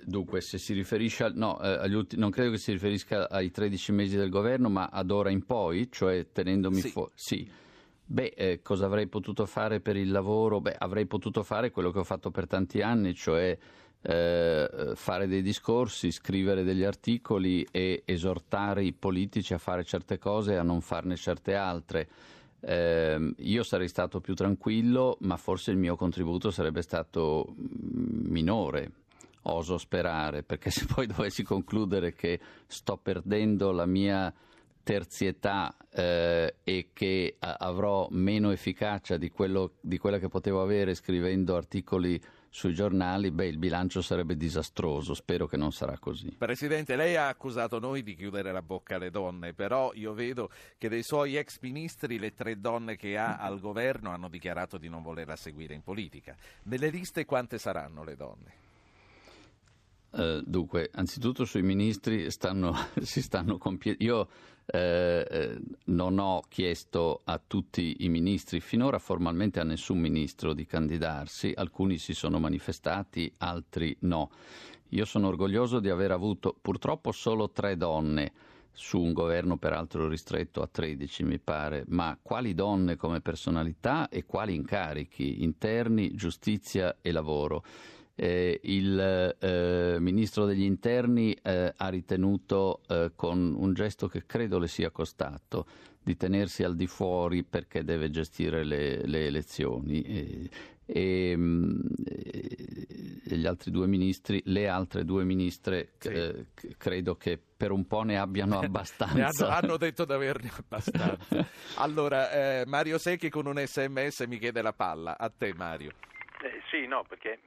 [SPEAKER 2] dunque, se si riferisce al, no, eh, ulti, non credo che si riferisca ai 13 mesi del governo, ma ad ora in poi, cioè tenendomi sì. fuori. Sì. Beh, eh, cosa avrei potuto fare per il lavoro? Beh, avrei potuto fare quello che ho fatto per tanti anni, cioè eh, fare dei discorsi, scrivere degli articoli e esortare i politici a fare certe cose e a non farne certe altre. Eh, io sarei stato più tranquillo, ma forse il mio contributo sarebbe stato mm, minore, oso sperare, perché se poi dovessi concludere che sto perdendo la mia terzietà eh, e che avrò meno efficacia di, quello, di quella che potevo avere scrivendo articoli sui giornali, beh, il bilancio sarebbe disastroso. Spero che non sarà così.
[SPEAKER 1] Presidente, lei ha accusato noi di chiudere la bocca alle donne, però io vedo che dei suoi ex ministri le tre donne che ha al governo hanno dichiarato di non volerla seguire in politica. Nelle liste quante saranno le donne?
[SPEAKER 2] Uh, dunque, anzitutto sui ministri stanno, si stanno compiendo. Io eh, eh, non ho chiesto a tutti i ministri, finora formalmente a nessun ministro di candidarsi, alcuni si sono manifestati, altri no. Io sono orgoglioso di aver avuto purtroppo solo tre donne su un governo peraltro ristretto a 13 mi pare, ma quali donne come personalità e quali incarichi interni, giustizia e lavoro. Eh, il eh, ministro degli interni eh, ha ritenuto eh, con un gesto che credo le sia costato di tenersi al di fuori perché deve gestire le, le elezioni. E, e, mm, e, gli altri due ministri, le altre due ministre, sì. eh, credo che per un po' ne abbiano abbastanza.
[SPEAKER 1] hanno, hanno, detto di averne abbastanza. allora, eh, Mario Secchi con un sms mi chiede la palla. A te, Mario.
[SPEAKER 4] Eh, sì, no, perché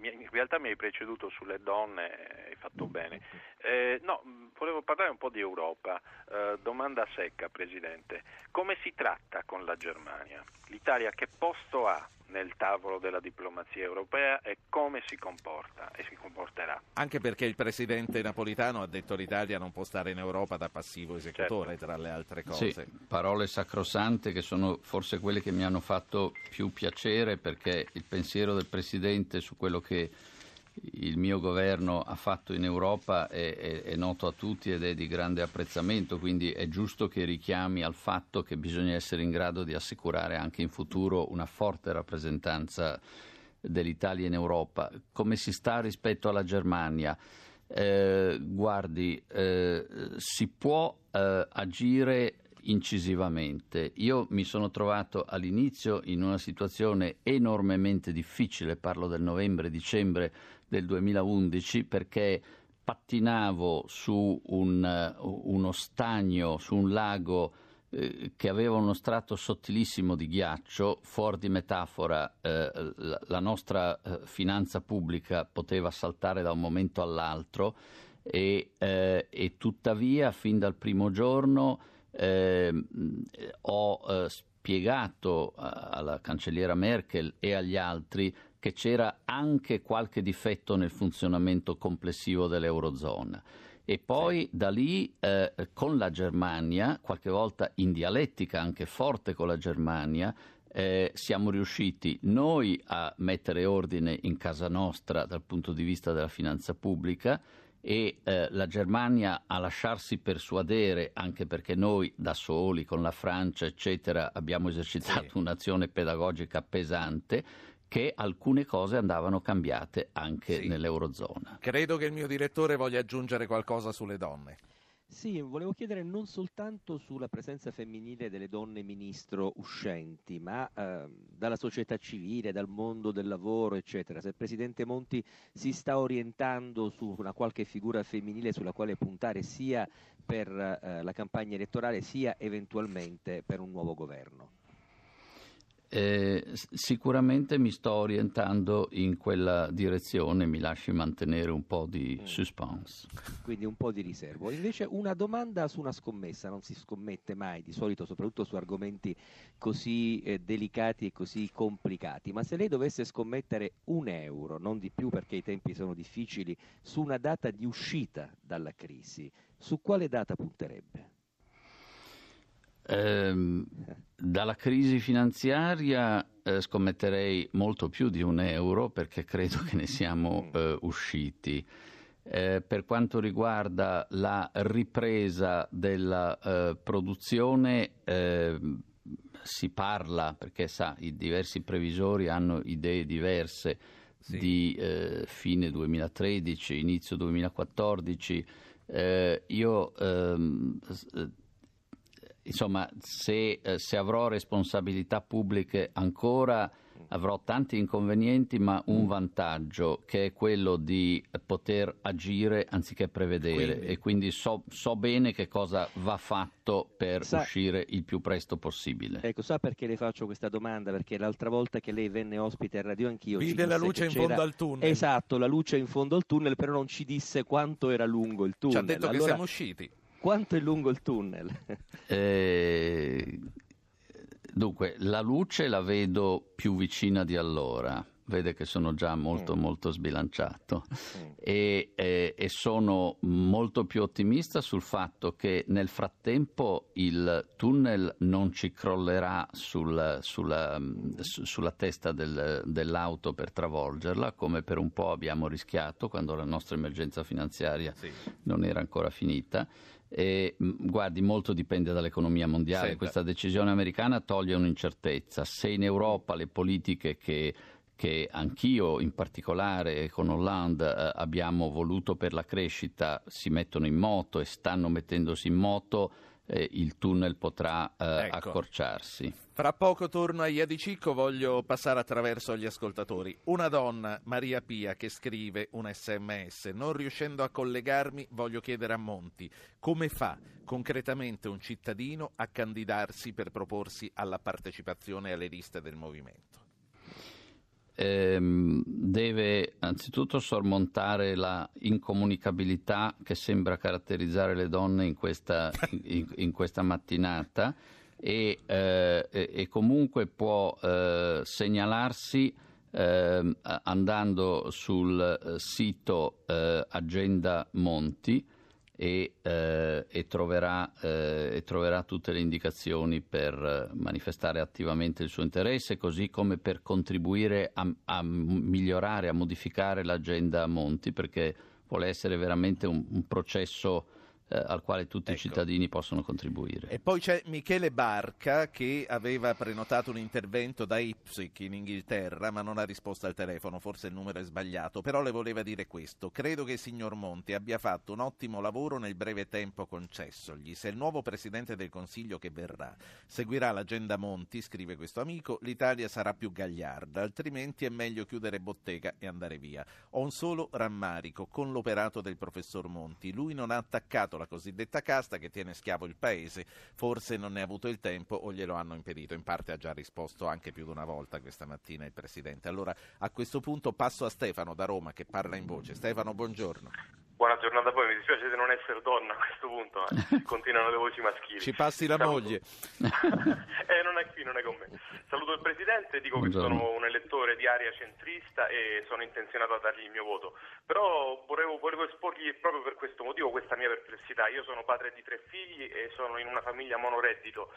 [SPEAKER 4] in realtà mi hai preceduto sulle donne, hai fatto bene. Eh, no, volevo parlare un po' di Europa. Eh, domanda secca, Presidente. Come si tratta con la Germania? L'Italia che posto ha nel tavolo della diplomazia europea e come si comporta e si comporterà?
[SPEAKER 1] Anche perché il Presidente Napolitano ha detto che l'Italia non può stare in Europa da passivo esecutore, certo. tra le altre cose.
[SPEAKER 2] Sì, parole sacrosante che sono forse quelle che mi hanno fatto più piacere perché il pensiero del Presidente su quello che il mio governo ha fatto in Europa è, è, è, noto a tutti ed è di grande apprezzamento, quindi è giusto che richiami al fatto che bisogna essere in grado di assicurare anche in futuro una forte rappresentanza dell'Italia in Europa. Come si sta rispetto alla Germania? Eh, guardi, eh, si può eh, agire incisivamente. Io mi sono trovato all'inizio in una situazione enormemente difficile, parlo del novembre-dicembre del 2011 perché pattinavo su un, uno stagno, su un lago eh, che aveva uno strato sottilissimo di ghiaccio, fuori di metafora eh, la, nostra eh, finanza pubblica poteva saltare da un momento all'altro e, eh, e tuttavia fin dal primo giorno ehm, ho eh, spiegato alla cancelliera Merkel e agli altri che c'era anche qualche difetto nel funzionamento complessivo dell'Eurozona. E poi sì. da lì eh, con la Germania, qualche volta in dialettica anche forte con la Germania, eh, siamo riusciti noi a mettere ordine in casa nostra dal punto di vista della finanza pubblica e eh, la Germania a lasciarsi persuadere, anche perché noi da soli, con la Francia, eccetera, abbiamo esercitato sì. un'azione pedagogica pesante, che alcune cose andavano cambiate anche sì. nell'Eurozona.
[SPEAKER 1] Credo che il mio direttore voglia aggiungere qualcosa sulle donne.
[SPEAKER 3] Sì, volevo chiedere non soltanto sulla presenza femminile delle donne ministro uscenti, ma eh, dalla società civile, dal mondo del lavoro, eccetera. Se il Presidente Monti si sta orientando su una qualche figura femminile sulla quale puntare sia per eh, la campagna elettorale sia eventualmente per un nuovo governo.
[SPEAKER 2] Eh, sicuramente mi sto orientando in quella direzione, mi lasci mantenere un po' di mm. suspense.
[SPEAKER 3] Quindi un po' di riservo. Invece una domanda su una scommessa, non si scommette mai, di solito soprattutto su argomenti così eh, delicati e così complicati, ma se lei dovesse scommettere un euro, non di più perché i tempi sono difficili, su una data di uscita dalla crisi, su quale data punterebbe?
[SPEAKER 2] Eh, dalla crisi finanziaria eh, scommetterei molto più di un euro perché credo che ne siamo mm. eh, usciti. Eh, per quanto riguarda la ripresa della eh, produzione, ehm, si parla, perché sa, i diversi previsori hanno idee diverse, sì. di eh, fine 2013, inizio 2014. io ehm, insomma, se, eh, se, avrò responsabilità pubbliche ancora avrò tanti inconvenienti, ma un mm. vantaggio che è quello di poter agire anziché prevedere quindi. e quindi so, so, bene che cosa va fatto per sa, uscire il più presto possibile.
[SPEAKER 3] Ecco, sa perché le faccio questa domanda? Perché l'altra volta che lei venne ospite a Radio Anch'io
[SPEAKER 1] vide la luce in fondo al tunnel.
[SPEAKER 3] Esatto, la luce in fondo al tunnel, però non ci disse quanto era lungo il tunnel.
[SPEAKER 1] Ci ha detto allora, che siamo usciti.
[SPEAKER 3] Quanto è lungo il tunnel?
[SPEAKER 2] eh, dunque, la luce la vedo più vicina di allora vede che sono già molto mm. molto sbilanciato mm. e, e, e, sono molto più ottimista sul fatto che nel frattempo il tunnel non ci crollerà sul, sulla, su, sulla, testa del, dell'auto per travolgerla come per un po' abbiamo rischiato quando la nostra emergenza finanziaria sì. non era ancora finita. E, guardi, molto dipende dall'economia mondiale. Senta. Questa decisione americana toglie un'incertezza. Se in Europa le politiche che che anch'io in particolare con Hollande eh, abbiamo voluto per la crescita si mettono in moto e stanno mettendosi in moto, eh, il tunnel potrà eh, ecco. accorciarsi.
[SPEAKER 1] Fra poco torno a Iadicicco, voglio passare attraverso gli ascoltatori. Una donna, Maria Pia, che scrive un sms, non riuscendo a collegarmi voglio chiedere a Monti come fa concretamente un cittadino a candidarsi per proporsi alla partecipazione alle liste del movimento
[SPEAKER 2] ehm, deve anzitutto sormontare la incomunicabilità che sembra caratterizzare le donne in questa, in, in questa mattinata e, eh, e, comunque può eh, segnalarsi eh, andando sul eh, sito eh, Agenda Monti e, eh, e, troverà, eh, e, troverà, tutte le indicazioni per manifestare attivamente il suo interesse, così come per contribuire a, a migliorare, a modificare l'agenda Monti, perché vuole essere veramente un, un processo eh, al quale tutti ecco. i cittadini possono contribuire.
[SPEAKER 1] E poi c'è Michele Barca che aveva prenotato un intervento da Ipswich in Inghilterra ma non ha risposto al telefono, forse il numero è sbagliato, però le voleva dire questo. Credo che il signor Monti abbia fatto un ottimo lavoro nel breve tempo concessogli. Se il nuovo Presidente del Consiglio che verrà seguirà l'agenda Monti, scrive questo amico, l'Italia sarà più gagliarda, altrimenti è meglio chiudere bottega e andare via. Ho un solo rammarico con l'operato del professor Monti. Lui non ha attaccato la cosiddetta casta che tiene schiavo il paese, forse non ne ha avuto il tempo o glielo hanno impedito. In parte ha già risposto anche più di una volta questa mattina il Presidente. Allora a questo punto passo a Stefano da Roma che parla in voce. Stefano, buongiorno.
[SPEAKER 9] Buona giornata a voi, mi dispiace di non essere donna a questo punto, eh. continuano le voci maschili.
[SPEAKER 1] Ci passi la
[SPEAKER 9] Saluto.
[SPEAKER 1] moglie.
[SPEAKER 9] eh, non è qui, non è con me. Saluto il Presidente, dico Buongiorno. che sono un elettore di area centrista e sono intenzionato a dargli il mio voto. Però volevo, volevo esporgli proprio per questo motivo questa mia perplessità. Io sono padre di tre figli e sono in una famiglia monoreddito.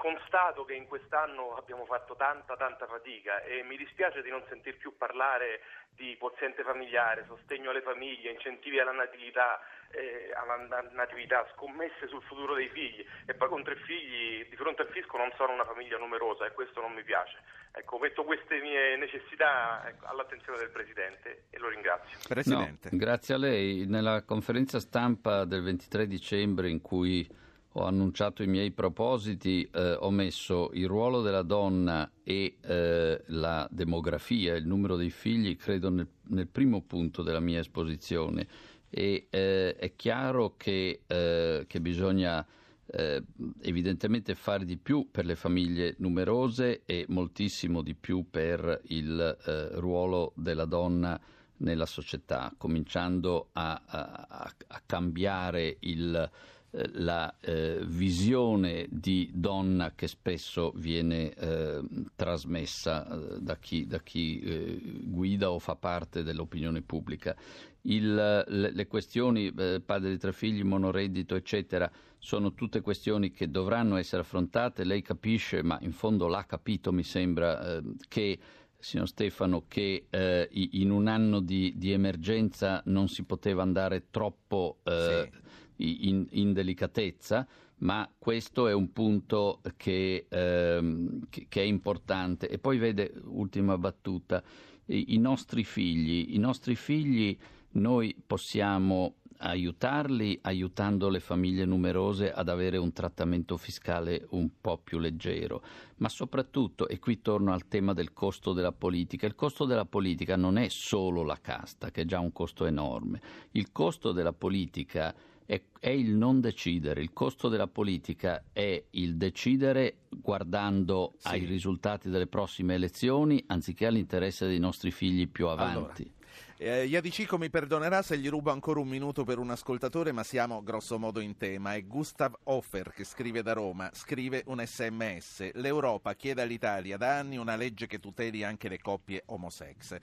[SPEAKER 9] Constato che in quest'anno abbiamo fatto tanta tanta fatica e mi dispiace di non sentir più parlare di quoziente familiare, sostegno alle famiglie, incentivi alla natività, eh, alla natività, scommesse sul futuro dei figli e poi con tre figli di fronte al fisco non sono una famiglia numerosa e questo non mi piace. Ecco, metto queste mie necessità ecco, all'attenzione del Presidente e lo ringrazio.
[SPEAKER 2] Presidente. No, grazie a lei. Nella conferenza stampa del 23 dicembre in cui ho annunciato i miei propositi, eh, ho messo il ruolo della donna e eh, la demografia, il numero dei figli, credo nel, nel primo punto della mia esposizione. E eh, è chiaro che, eh, che bisogna eh, evidentemente fare di più per le famiglie numerose e moltissimo di più per il eh, ruolo della donna nella società, cominciando a, a, a cambiare il la eh, visione di donna che spesso viene eh, trasmessa eh, da chi, da chi eh, guida o fa parte dell'opinione pubblica. Il, le, le, questioni padre di tre figli, monoreddito, eccetera, sono tutte questioni che dovranno essere affrontate. Lei capisce, ma in fondo l'ha capito, mi sembra, che signor Stefano, che eh, in un anno di, di, emergenza non si poteva andare troppo eh, sì in, in delicatezza, ma questo è un punto che, ehm, che, che, è importante. E poi vede, ultima battuta, i, i, nostri figli, i nostri figli noi possiamo aiutarli aiutando le famiglie numerose ad avere un trattamento fiscale un po' più leggero, ma soprattutto, e qui torno al tema del costo della politica, il costo della politica non è solo la casta, che è già un costo enorme, il costo della politica è, è il non decidere. Il costo della politica è il decidere guardando sì. ai risultati delle prossime elezioni anziché all'interesse dei nostri figli più avanti.
[SPEAKER 1] Allora. Eh, Iadicico mi perdonerà se gli rubo ancora un minuto per un ascoltatore, ma siamo grosso modo in tema. È Gustav Offer che scrive da Roma, scrive un sms. L'Europa chiede all'Italia da anni una legge che tuteli anche le coppie homosex.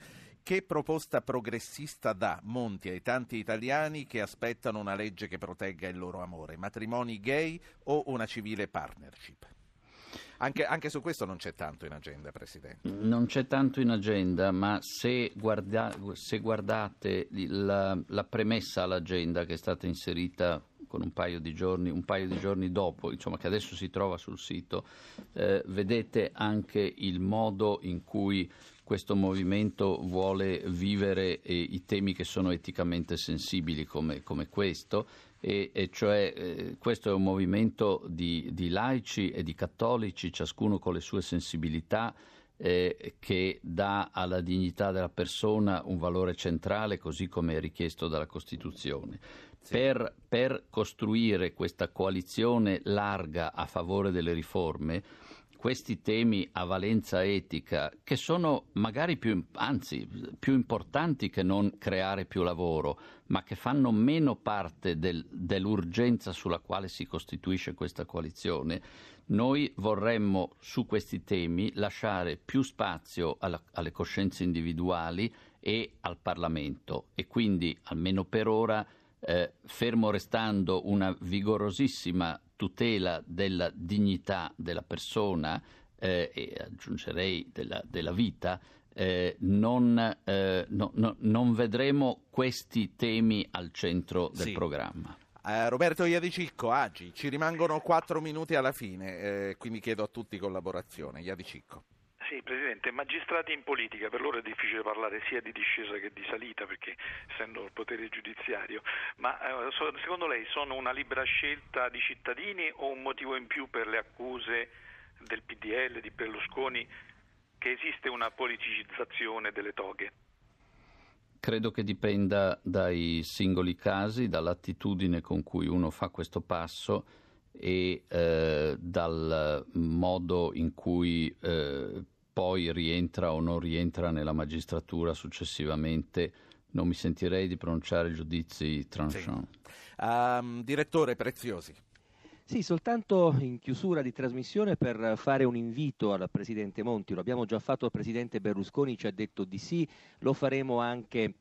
[SPEAKER 1] Che proposta progressista dà Monti ai tanti italiani che aspettano una legge che protegga il loro amore? Matrimoni gay o una civile partnership? Anche, anche, su questo non c'è tanto in agenda, Presidente.
[SPEAKER 2] Non c'è tanto in agenda, ma se, guarda, se guardate la, la, premessa all'agenda che è stata inserita con un paio di giorni, paio di giorni dopo, insomma, che adesso si trova sul sito, eh, vedete anche il modo in cui questo movimento vuole vivere eh, i temi che sono eticamente sensibili come, come questo, e, e cioè eh, questo è un movimento di, di, laici e di cattolici, ciascuno con le sue sensibilità, eh, che dà alla dignità della persona un valore centrale, così come è richiesto dalla Costituzione. Sì. Per, per costruire questa coalizione larga a favore delle riforme, questi temi a valenza etica, che sono magari più, anzi, più importanti che non creare più lavoro, ma che fanno meno parte del, dell'urgenza sulla quale si costituisce questa coalizione, noi vorremmo su questi temi lasciare più spazio alla, alle coscienze individuali e al Parlamento. E quindi, almeno per ora, eh, fermo restando una vigorosissima tutela della dignità della persona eh, e aggiungerei della, della vita, eh, non, eh, no, no, non, vedremo questi temi al centro del sì. programma.
[SPEAKER 1] Uh, Roberto Iadicicco, Agi, ci rimangono quattro minuti alla fine, eh, quindi chiedo a tutti collaborazione. Iadicicco.
[SPEAKER 5] Sì, Presidente, magistrati in politica, per loro è difficile parlare sia di discesa che di salita perché essendo il potere giudiziario, ma eh, secondo lei sono una libera scelta di cittadini o un motivo in più per le accuse del PDL, di Berlusconi, che esiste una politicizzazione delle toghe?
[SPEAKER 2] Credo che dipenda dai singoli casi, dall'attitudine con cui uno fa questo passo e eh, dal modo in cui eh, poi rientra o non rientra nella magistratura successivamente, non mi sentirei di pronunciare giudizi tranchant. Sì.
[SPEAKER 1] Um, direttore Preziosi.
[SPEAKER 3] Sì, soltanto in chiusura di trasmissione per fare un invito al Presidente Monti, lo abbiamo già fatto al Presidente Berlusconi, ci ha detto di sì, lo faremo anche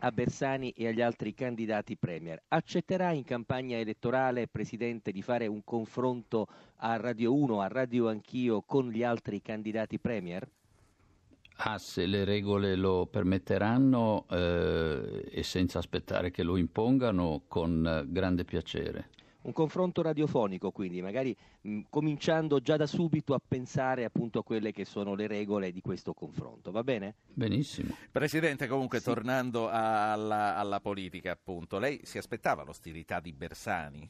[SPEAKER 3] a Bersani e agli altri candidati Premier. Accetterà in campagna elettorale, Presidente, di fare un confronto a Radio 1, a Radio Anch'io con gli altri candidati Premier?
[SPEAKER 2] Ah, se le regole lo permetteranno eh, e senza aspettare che lo impongano, con grande piacere
[SPEAKER 3] un confronto radiofonico, quindi magari mh, cominciando già da subito a pensare appunto a quelle che sono le regole di questo confronto, va bene?
[SPEAKER 2] Benissimo.
[SPEAKER 1] Presidente, comunque sì. tornando alla, alla politica, appunto, lei si aspettava l'ostilità di Bersani?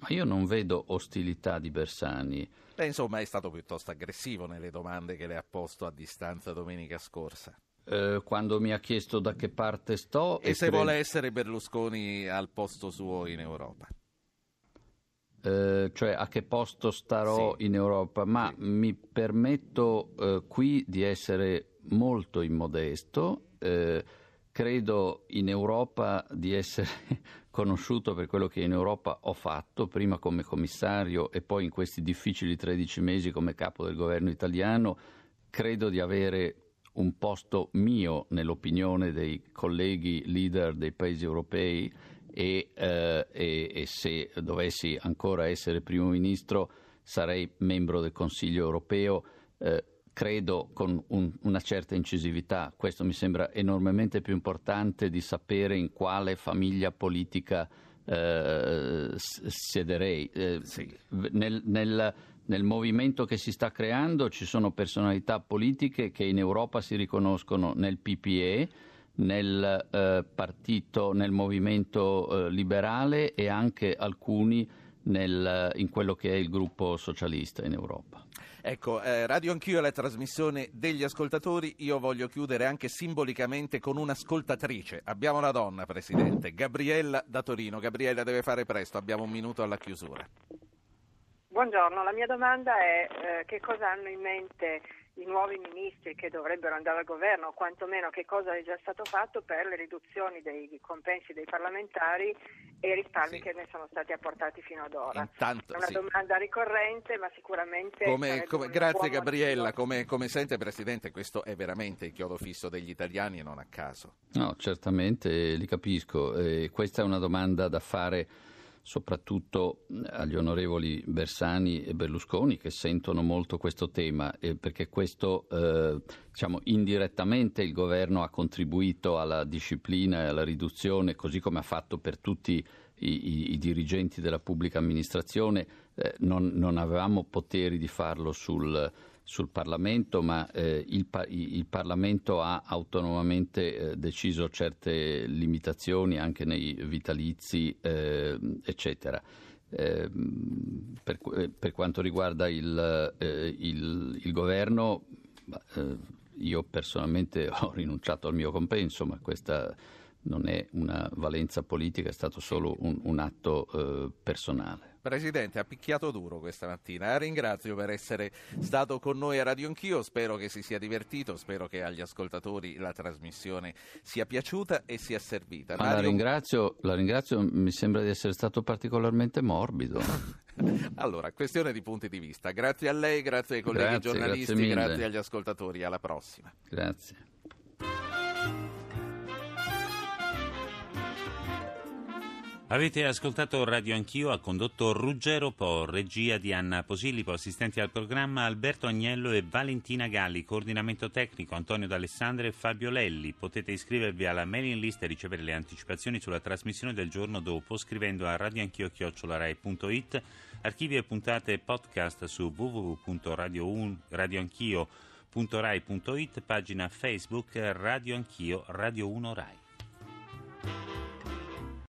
[SPEAKER 2] Ma io non vedo ostilità di Bersani.
[SPEAKER 1] Beh, insomma, è stato piuttosto aggressivo nelle domande che le ha posto a distanza domenica scorsa.
[SPEAKER 2] Eh, quando mi ha chiesto da che parte sto.
[SPEAKER 1] E, e se cre... vuole essere Berlusconi al posto suo in Europa?
[SPEAKER 2] Eh, cioè a che posto starò sì. in Europa, ma sì. mi permetto eh, qui di essere molto immodesto. Eh, credo in Europa di essere conosciuto per quello che in Europa ho fatto, prima come commissario e poi in questi difficili 13 mesi come capo del governo italiano. Credo di avere un posto mio nell'opinione dei colleghi leader dei paesi europei e, eh, e, e, se dovessi ancora essere primo ministro sarei membro del Consiglio europeo. Eh, credo con un, una certa incisività. Questo mi sembra enormemente più importante di sapere in quale famiglia politica eh, siederei. Eh, sì. nel, nel, nel movimento che si sta creando ci sono personalità politiche che in Europa si riconoscono nel PPE, nel eh, partito, nel movimento eh, liberale e anche alcuni nel, in quello che è il gruppo socialista in Europa.
[SPEAKER 1] Ecco, eh, Radio Anch'io è la trasmissione degli ascoltatori, io voglio chiudere anche simbolicamente con un'ascoltatrice. Abbiamo una donna, Presidente, Gabriella da Torino. Gabriella deve fare presto, abbiamo un minuto alla chiusura.
[SPEAKER 10] Buongiorno, la mia domanda è eh, che cosa hanno in mente i nuovi ministri che dovrebbero andare al governo, o quantomeno che cosa è già stato fatto per le riduzioni dei compensi dei parlamentari e i risparmi sì. che ne sono stati apportati fino ad ora. Intanto, è una sì. domanda ricorrente, ma sicuramente.
[SPEAKER 1] Come, come, grazie Gabriella, come, come, sente Presidente, questo è veramente il chiodo fisso degli italiani e non a caso.
[SPEAKER 2] No, certamente li capisco. Eh, questa è una domanda da fare soprattutto agli onorevoli Bersani e Berlusconi che sentono molto questo tema eh, perché questo eh, diciamo, indirettamente il governo ha contribuito alla disciplina e alla riduzione così come ha fatto per tutti i, i, i dirigenti della pubblica amministrazione, eh, non, non, avevamo poteri di farlo sul, sul Parlamento, ma eh, il, il, Parlamento ha autonomamente eh, deciso certe limitazioni anche nei vitalizi, eh, eccetera. Eh, per, eh, per, quanto riguarda il, il, il governo, io personalmente ho rinunciato al mio compenso, ma questa non è una valenza politica, è stato solo un, un atto eh, personale.
[SPEAKER 1] Presidente, ha picchiato duro questa mattina. La ringrazio per essere stato con noi a Radio Anch'io. Spero che si sia divertito, spero che agli ascoltatori la trasmissione sia piaciuta e sia servita.
[SPEAKER 2] Mario... La, ringrazio, la ringrazio, mi sembra di essere stato particolarmente morbido.
[SPEAKER 1] allora, questione di punti di vista. Grazie a lei, grazie ai colleghi grazie, giornalisti, grazie, grazie agli ascoltatori. Alla prossima.
[SPEAKER 2] Grazie.
[SPEAKER 11] Avete ascoltato Radio Anch'io, ha condotto Ruggero Po, regia di Anna Posillipo, assistenti al programma Alberto Agnello e Valentina Galli, coordinamento tecnico Antonio D'Alessandro e Fabio Lelli. Potete iscrivervi alla mailing list e ricevere le anticipazioni sulla trasmissione del giorno dopo scrivendo a radioanchio.it, archivi e puntate podcast su www.radioanchio.rai.it, pagina Facebook Radio Anch'io, Radio 1 Rai.